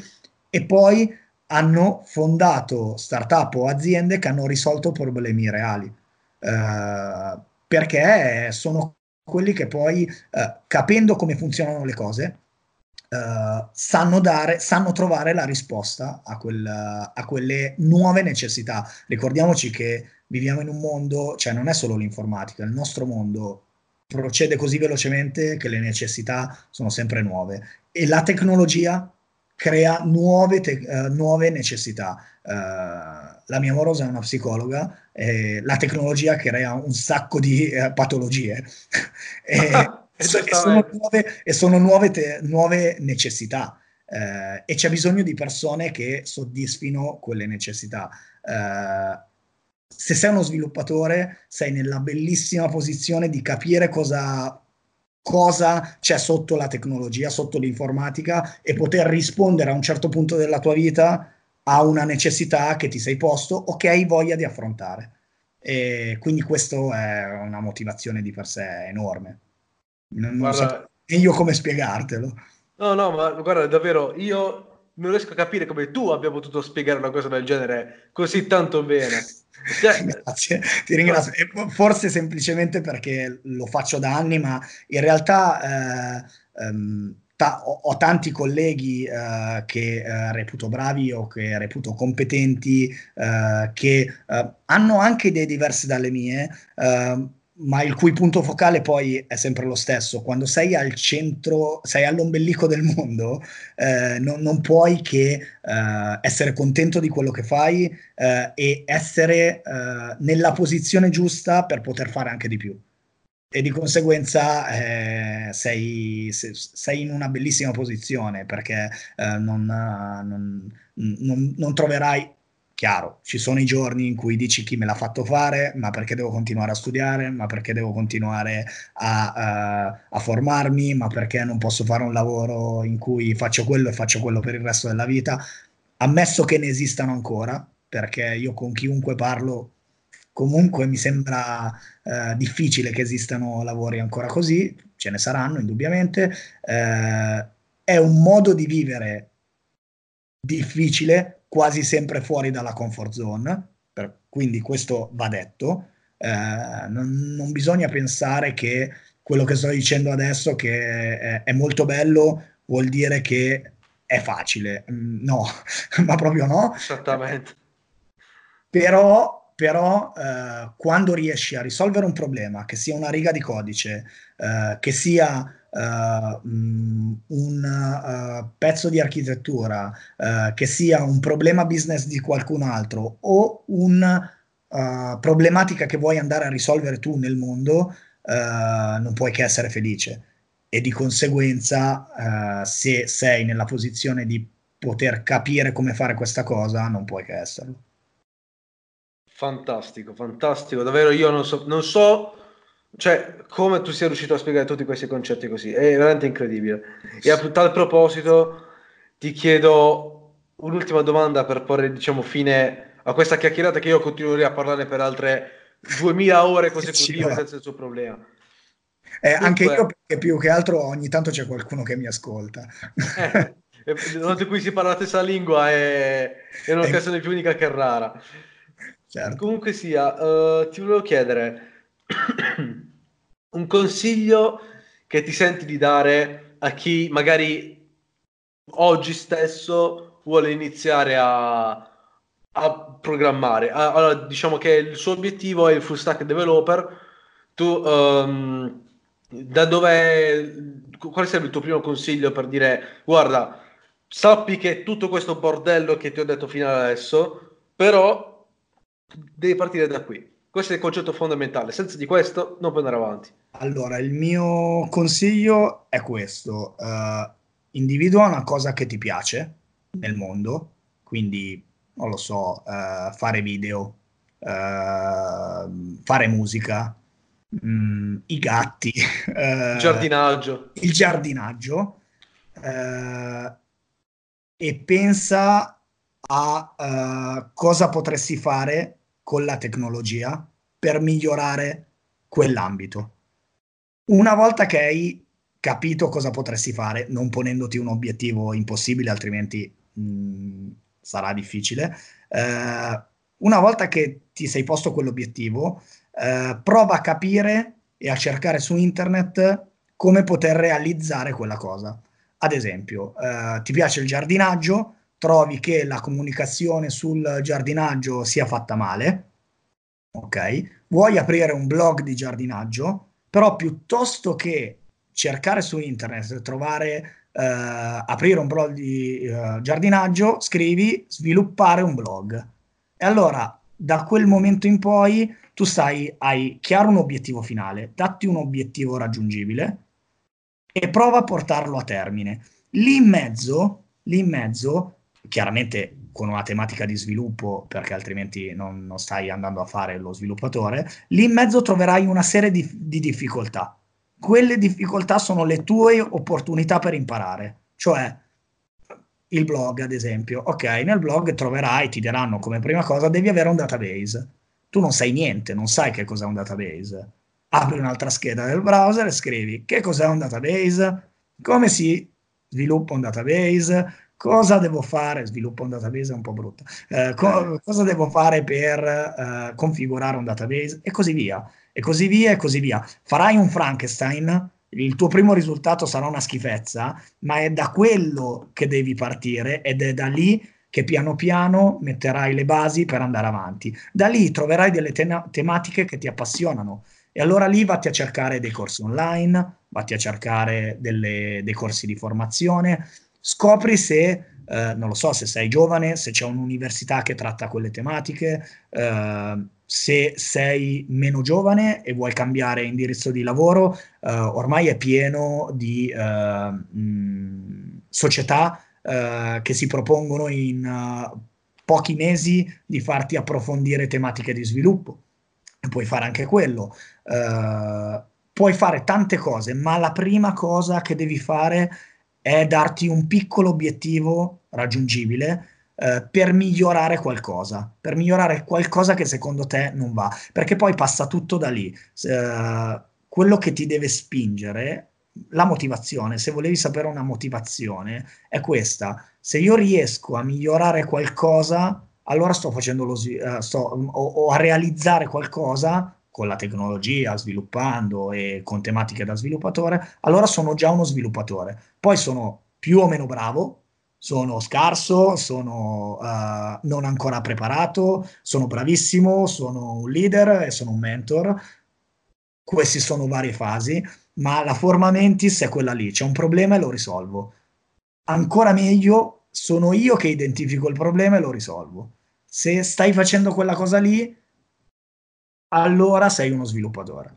e poi hanno fondato startup o aziende che hanno risolto problemi reali. Uh, perché sono quelli che poi, capendo come funzionano le cose, Uh, sanno, dare, sanno trovare la risposta a, quel, a, quelle nuove necessità. Ricordiamoci che viviamo in un mondo, cioè non è solo l'informatica, il nostro mondo procede così velocemente che le necessità sono sempre nuove e la tecnologia crea nuove, te- uh, nuove necessità. Uh, la mia morosa è una psicologa e la tecnologia crea un sacco di patologie. <laughs> e, <laughs> e, sono nuove, e sono nuove, te, nuove necessità eh, e c'è bisogno di persone che soddisfino quelle necessità. Eh, se sei uno sviluppatore, sei nella bellissima posizione di capire cosa, cosa c'è sotto la tecnologia, sotto l'informatica e poter rispondere a un certo punto della tua vita a una necessità che ti sei posto o che hai voglia di affrontare. E quindi questo è una motivazione di per sé enorme. Non, guarda, so io come spiegartelo. No, no, ma guarda, davvero, io non riesco a capire come tu abbia potuto spiegare una cosa del genere così tanto bene. Cioè... <laughs> Grazie, ti ringrazio. Forse semplicemente perché lo faccio da anni, ma in realtà eh, um, ta- ho, ho, tanti colleghi eh, che eh, reputo bravi o che reputo competenti, eh, che eh, hanno anche idee diverse dalle mie ehm, ma il cui punto focale poi è sempre lo stesso. Quando sei al centro, sei all'ombelico del mondo, eh, non, non, puoi che eh, essere contento di quello che fai eh, e essere eh, nella posizione giusta per poter fare anche di più. E di conseguenza eh, sei, sei, in una bellissima posizione perché eh, non, non, non, non troverai Chiaro, ci sono i giorni in cui dici chi me l'ha fatto fare, ma perché devo continuare a studiare, ma perché devo continuare a, uh, a, formarmi, ma perché non posso fare un lavoro in cui faccio quello e faccio quello per il resto della vita. Ammesso che ne esistano ancora, perché io con chiunque parlo comunque mi sembra uh, difficile che esistano lavori ancora così, ce ne saranno indubbiamente. Uh, è un modo di vivere difficile, quasi sempre fuori dalla comfort zone, per, quindi questo va detto. Eh, non, non, bisogna pensare che quello che sto dicendo adesso, che è, è molto bello, vuol dire che è facile. Mm, no, <laughs> ma proprio no. Esattamente. Però, però eh, quando riesci a risolvere un problema, che sia una riga di codice, eh, che sia uh, un uh, pezzo di architettura, uh, che sia un problema business di qualcun altro o una problematica che vuoi andare a risolvere tu nel mondo, non puoi che essere felice. E di conseguenza, se sei nella posizione di poter capire come fare questa cosa, non puoi che esserlo. Fantastico, fantastico. Davvero io non so, non so cioè, come tu sia riuscito a spiegare tutti questi concetti così, è veramente incredibile. E a tal proposito, ti chiedo un'ultima domanda per porre, diciamo, fine a questa chiacchierata che io continuerei a parlare per altre 2000 ore consecutive senza nessun problema. Eh, anche io, perché più che altro ogni tanto c'è qualcuno che mi ascolta. Eh, nel cui si parla la stessa lingua è, è un'occasione più unica che rara. Certo. Comunque sia, uh, ti volevo chiedere un consiglio che ti senti di dare a chi magari oggi stesso vuole iniziare a, a programmare. Allora, diciamo che il suo obiettivo è il full stack developer. Tu um, da dove quale sarebbe il tuo primo consiglio per dire guarda, sappi che tutto questo bordello che ti ho detto fino adesso, però devi partire da qui. Questo è il concetto fondamentale, senza di questo non puoi andare avanti. Allora, il mio consiglio è questo, uh, individua una cosa che ti piace nel mondo, quindi, non lo so, uh, fare video, uh, fare musica, um, i gatti, il <laughs> giardinaggio. Il giardinaggio e pensa a cosa potresti fare con la tecnologia per migliorare quell'ambito. Una volta che hai capito cosa potresti fare, non ponendoti un obiettivo impossibile, altrimenti mh, mm, sarà difficile, eh, una volta che ti sei posto quell'obiettivo, eh, prova a capire e a cercare su internet come poter realizzare quella cosa. Ad esempio, eh, ti piace il giardinaggio, trovi che la comunicazione sul giardinaggio sia fatta male, ok? Vuoi aprire un blog di giardinaggio, però piuttosto che cercare su internet, trovare, eh, aprire un blog di eh, giardinaggio, scrivi sviluppare un blog. E allora da quel momento in poi tu sai, hai chiaro un obiettivo finale, datti un obiettivo raggiungibile e prova a portarlo a termine. Lì in mezzo, lì in mezzo chiaramente con una tematica di sviluppo, perché altrimenti non, non, stai andando a fare lo sviluppatore, lì in mezzo troverai una serie di, di difficoltà. Quelle difficoltà sono le tue opportunità per imparare, cioè il blog, ad esempio. Ok, nel blog troverai, ti diranno come prima cosa, devi avere un database. Tu non sai niente, non sai che cos'è un database. Apri un'altra scheda del browser e scrivi che cos'è un database, come si sviluppa un database, cosa devo fare, sviluppo un database è un po' brutto, eh, co- cosa devo fare per eh, configurare un database? E così via, e così via, e così via. Farai un Frankenstein, il tuo primo risultato sarà una schifezza, ma è da quello che devi partire ed è da lì che piano piano metterai le basi per andare avanti. Da lì troverai delle te- tematiche che ti appassionano. E allora lì vatti a cercare dei corsi online, vatti a cercare delle, dei corsi di formazione, scopri se, eh, non lo so, se sei giovane, se c'è un'università che tratta quelle tematiche, eh, se sei meno giovane e vuoi cambiare indirizzo di lavoro, eh, ormai è pieno di eh, mh, società eh, che si propongono in uh, pochi mesi di farti approfondire tematiche di sviluppo. Puoi fare anche quello. Uh, puoi fare tante cose, ma la prima cosa che devi fare è darti un piccolo obiettivo raggiungibile eh, per migliorare qualcosa, per migliorare qualcosa che secondo te non va, perché poi passa tutto da lì. Eh, quello che ti deve spingere la motivazione, se volevi sapere una motivazione, è questa. Se io riesco a migliorare qualcosa, allora sto facendo lo uh, sto, o, o, a realizzare qualcosa con la tecnologia, sviluppando e con tematiche da sviluppatore, allora sono già uno sviluppatore. Poi sono più o meno bravo, sono scarso, sono uh, non ancora preparato, sono bravissimo, sono un leader e sono un mentor. Queste sono varie fasi, ma la forma mentis è quella lì, c'è un problema e lo risolvo. Ancora meglio, sono io che identifico il problema e lo risolvo. Se stai facendo quella cosa lì, allora sei uno sviluppatore.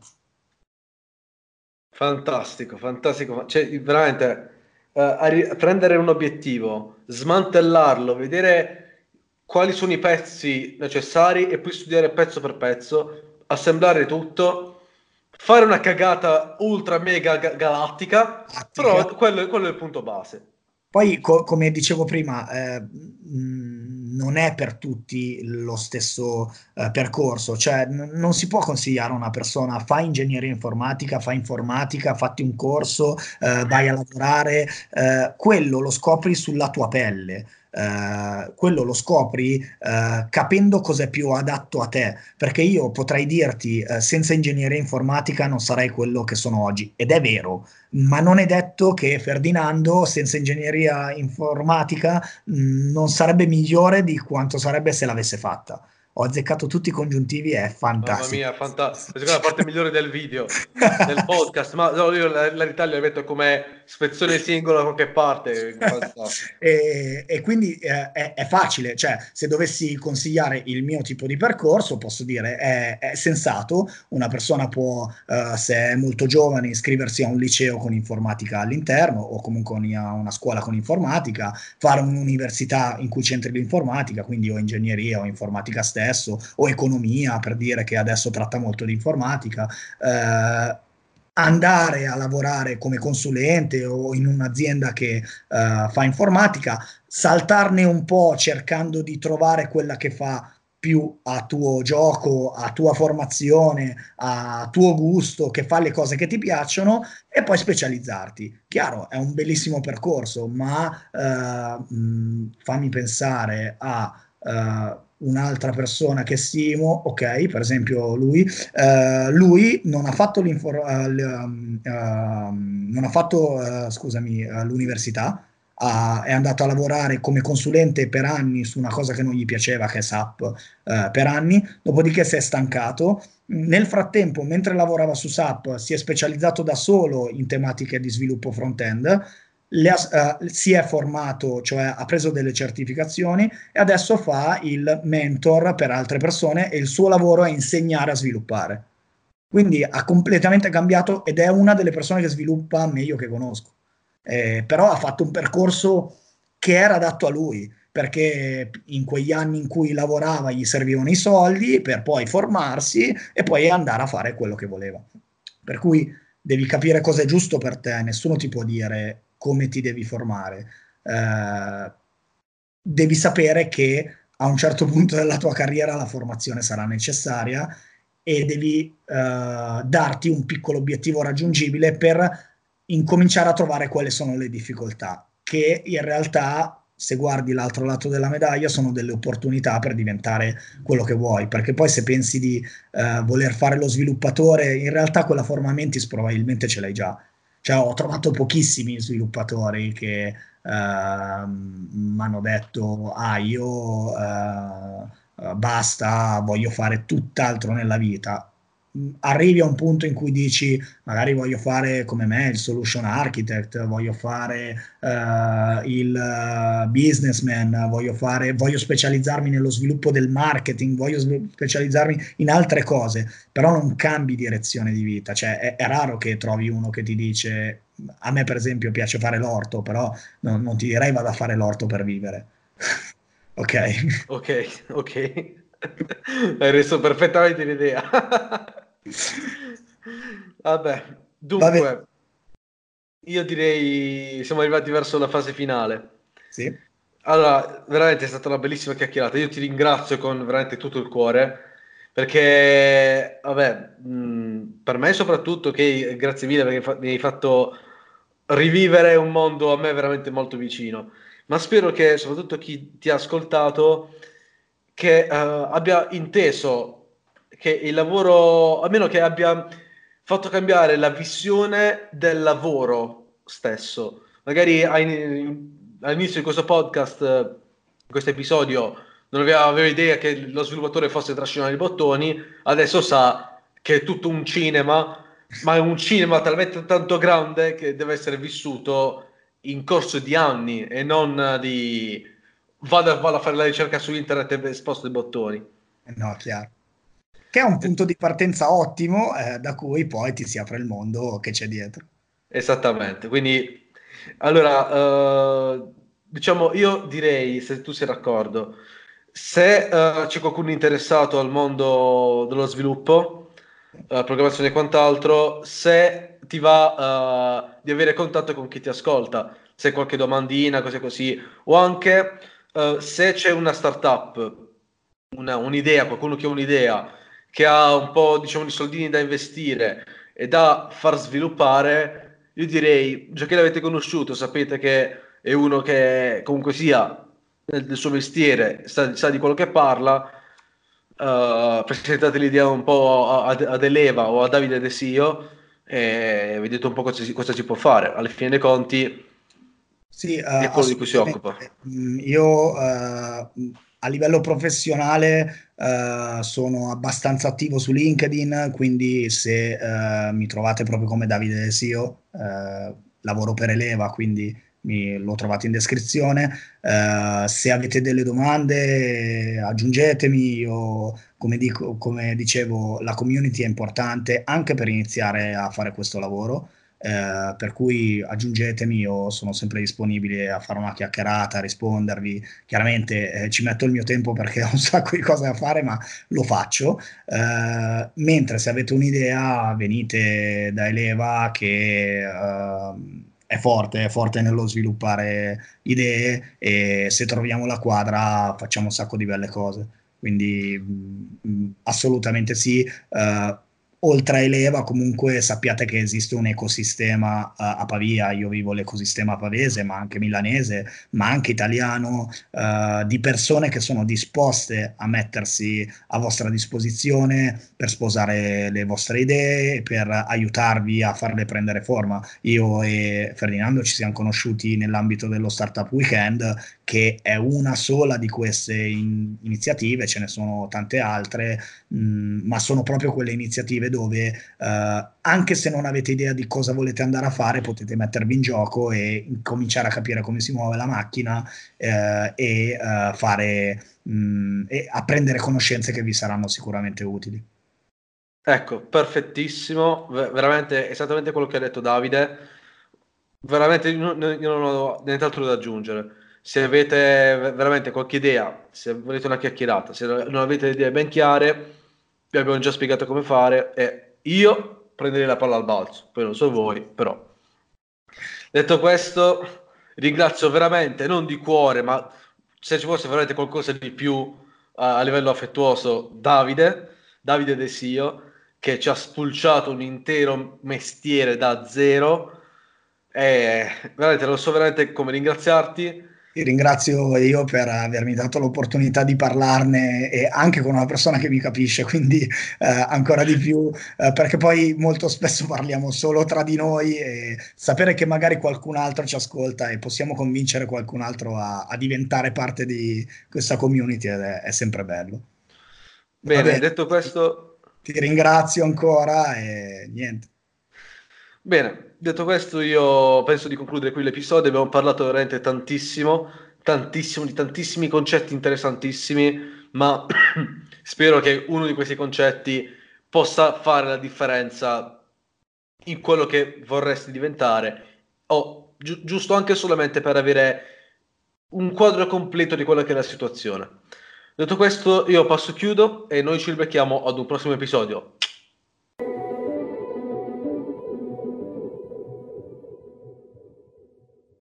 Fantastico, fantastico. Cioè, veramente uh, prendere un obiettivo, smantellarlo, vedere quali sono i pezzi necessari e poi studiare pezzo per pezzo, assemblare tutto, fare una cagata ultra mega galattica, Attica. però quello, quello, è il punto base. Poi, co- come dicevo prima, eh, non è per tutti lo stesso eh, percorso, cioè n- non si può consigliare a una persona fa ingegneria informatica, fa informatica, fatti un corso, eh, vai a lavorare, eh, quello lo scopri sulla tua pelle. Uh, quello lo scopri uh, capendo cosa è più adatto a te, perché io potrei dirti uh, senza ingegneria informatica non sarei quello che sono oggi, ed è vero, ma non è detto che Ferdinando senza ingegneria informatica mh, mm, non sarebbe migliore di quanto sarebbe se l'avesse fatta ho azzeccato tutti i congiuntivi, è fantastico. Mamma mia, fantastico. La parte migliore del video, del <laughs> podcast, ma no, io la, la l'Italia la metto come spezzone singolo da qualche parte. e, e, quindi eh, è, è, facile, cioè se dovessi consigliare il mio tipo di percorso, posso dire è, è sensato, una persona può, eh, se è molto giovane, iscriversi a un liceo con informatica all'interno o comunque a una scuola con informatica, fare un'università in cui c'entri l'informatica, quindi o ingegneria o informatica stessa adesso, o economia per dire che adesso tratta molto di informatica, eh, andare a lavorare come consulente o in un'azienda che uh, fa informatica, saltarne un po' cercando di trovare quella che fa più a tuo gioco, a tua formazione, a tuo gusto, che fa le cose che ti piacciono e poi specializzarti. Chiaro, è un bellissimo percorso, ma uh, mh, fammi pensare a uh, un'altra persona che stimo, ok, per esempio lui, uh, lui non ha fatto, l'infor- uh, uh, non ha fatto scusami, l'università, è andato a lavorare come consulente per anni su una cosa che non gli piaceva, che è SAP, per anni, dopodiché si è stancato. Nel frattempo, mentre lavorava su SAP, si è specializzato da solo in tematiche di sviluppo front-end ha, uh, si è formato, cioè ha preso delle certificazioni e adesso fa il mentor per altre persone e il suo lavoro è insegnare a sviluppare. Quindi ha completamente cambiato ed è una delle persone che sviluppa meglio che conosco. Eh, però ha fatto un percorso che era adatto a lui, perché in quegli anni in cui lavorava gli servivano i soldi per poi formarsi e poi andare a fare quello che voleva. Per cui devi capire cosa è giusto per te, nessuno ti può dire come ti devi formare. Eh, devi sapere che a un certo punto della tua carriera la formazione sarà necessaria e devi eh, darti un piccolo obiettivo raggiungibile per incominciare a trovare quali sono le difficoltà, che in realtà se guardi l'altro lato della medaglia sono delle opportunità per diventare quello che vuoi, perché poi se pensi di uh, voler fare lo sviluppatore, in realtà quella forma mentis probabilmente ce l'hai già cioè, ho trovato pochissimi sviluppatori che uh, mi hanno detto, ah, io uh, basta, voglio fare tutt'altro nella vita arrivi a un punto in cui dici magari voglio fare come me il solution architect, voglio fare uh, il uh, businessman, voglio, fare, voglio specializzarmi nello sviluppo del marketing, voglio specializzarmi in altre cose, però non cambi direzione di vita, cioè è, è raro che trovi uno che ti dice a me per esempio piace fare l'orto, però no, non ti direi vado a fare l'orto per vivere. <laughs> ok. Ok, ok. <laughs> Hai reso perfettamente l'idea. <laughs> Vabbè, dunque, Vabbè. io direi siamo arrivati verso la fase finale. Sì. Allora, veramente è stata una bellissima chiacchierata. Io ti ringrazio con veramente tutto il cuore perché, vabbè, mh, per me soprattutto, che grazie mille perché fa- mi hai fatto rivivere un mondo a me veramente molto vicino. Ma spero che soprattutto chi ti ha ascoltato che uh, abbia inteso che il lavoro, almeno che abbia fatto cambiare la visione del lavoro stesso. Magari all'inizio di questo podcast, in questo episodio, non aveva, aveva idea che lo sviluppatore fosse trascinare i bottoni, adesso sa che è tutto un cinema ma è un cinema talmente tanto grande che deve essere vissuto in corso di anni e non di vado, vado a fare la ricerca su internet e sposto i bottoni. No, chiaro. Che è un punto di partenza ottimo eh, da cui poi ti si apre il mondo che c'è dietro. Esattamente, quindi allora eh, diciamo io direi se tu sei d'accordo se eh, c'è qualcuno interessato al mondo dello sviluppo uh, programmazione e quant'altro, se ti va uh, di avere contatto con chi ti ascolta, se qualche domandina, cose così, o anche uh, se c'è una startup, una, un'idea, qualcuno che ha un'idea, che ha un po' diciamo di soldini da investire e da far sviluppare, io direi, già che l'avete conosciuto, sapete che è uno che comunque sia nel, suo mestiere, sa, sa di quello che parla, uh, presentate l'idea un po' ad, Eleva o a Davide De Sio e vedete un po' cosa, cosa si può fare. Alla fine dei conti sì, è quello di cui si occupa. Mm, io uh, a livello professionale uh, sono abbastanza attivo su LinkedIn, quindi se mi trovate proprio come Davide De Sio, lavoro per Eleva, quindi mi, lo trovate in descrizione. Uh, se avete delle domande aggiungetemi, io come, dico, come dicevo la community è importante anche per iniziare a fare questo lavoro. Uh, per cui aggiungetemi, io sono sempre disponibile a fare una chiacchierata, a rispondervi. Chiaramente eh, ci metto il mio tempo perché <laughs> ho un sacco di cose da fare, ma lo faccio. Uh, mentre se avete un'idea, venite da Eleva che uh, è forte, è forte nello sviluppare idee e se troviamo la quadra facciamo un sacco di belle cose. Quindi mh, mm, mm, assolutamente sì. Uh, oltre a Eleva comunque sappiate che esiste un ecosistema uh, a Pavia, io vivo l'ecosistema pavese ma anche milanese, ma anche italiano, uh, di persone che sono disposte a mettersi a vostra disposizione per sposare le vostre idee, per aiutarvi a farle prendere forma. Io e Ferdinando ci siamo conosciuti nell'ambito dello Startup Weekend, che è una sola di queste in- iniziative, ce ne sono tante altre, mh, mm, ma sono proprio quelle iniziative dove uh, anche se non avete idea di cosa volete andare a fare, potete mettervi in gioco e cominciare a capire come si muove la macchina uh, e, uh, fare, mh, mm, e apprendere conoscenze che vi saranno sicuramente utili. Ecco, perfettissimo, v- veramente esattamente quello che ha detto Davide. Veramente io non ho nient'altro da aggiungere. Se avete veramente qualche idea, se volete una chiacchierata, se non avete idee ben chiare, vi abbiamo già spiegato come fare e io prenderei la palla al balzo, poi non so voi, però. Detto questo, ringrazio veramente, non di cuore, ma se ci fosse veramente qualcosa di più uh, a livello affettuoso, Davide, Davide De Sio, che ci ha spulciato un intero mestiere da zero. E veramente non so veramente come ringraziarti ti ringrazio io per avermi dato l'opportunità di parlarne e anche con una persona che mi capisce, quindi eh, ancora di più, eh, perché poi molto spesso parliamo solo tra di noi e sapere che magari qualcun altro ci ascolta e possiamo convincere qualcun altro a, a diventare parte di questa community è, è sempre bello. Bene, Vabbè, detto questo... Ti ringrazio ancora e niente. Bene, detto questo io penso di concludere qui l'episodio, abbiamo parlato veramente tantissimo, tantissimo, di tantissimi concetti interessantissimi, ma <clears throat> spero che uno di questi concetti possa fare la differenza in quello che vorresti diventare, o gi- giusto anche solamente per avere un quadro completo di quella che è la situazione. Detto questo, io passo chiudo e noi ci ribecchiamo ad un prossimo episodio.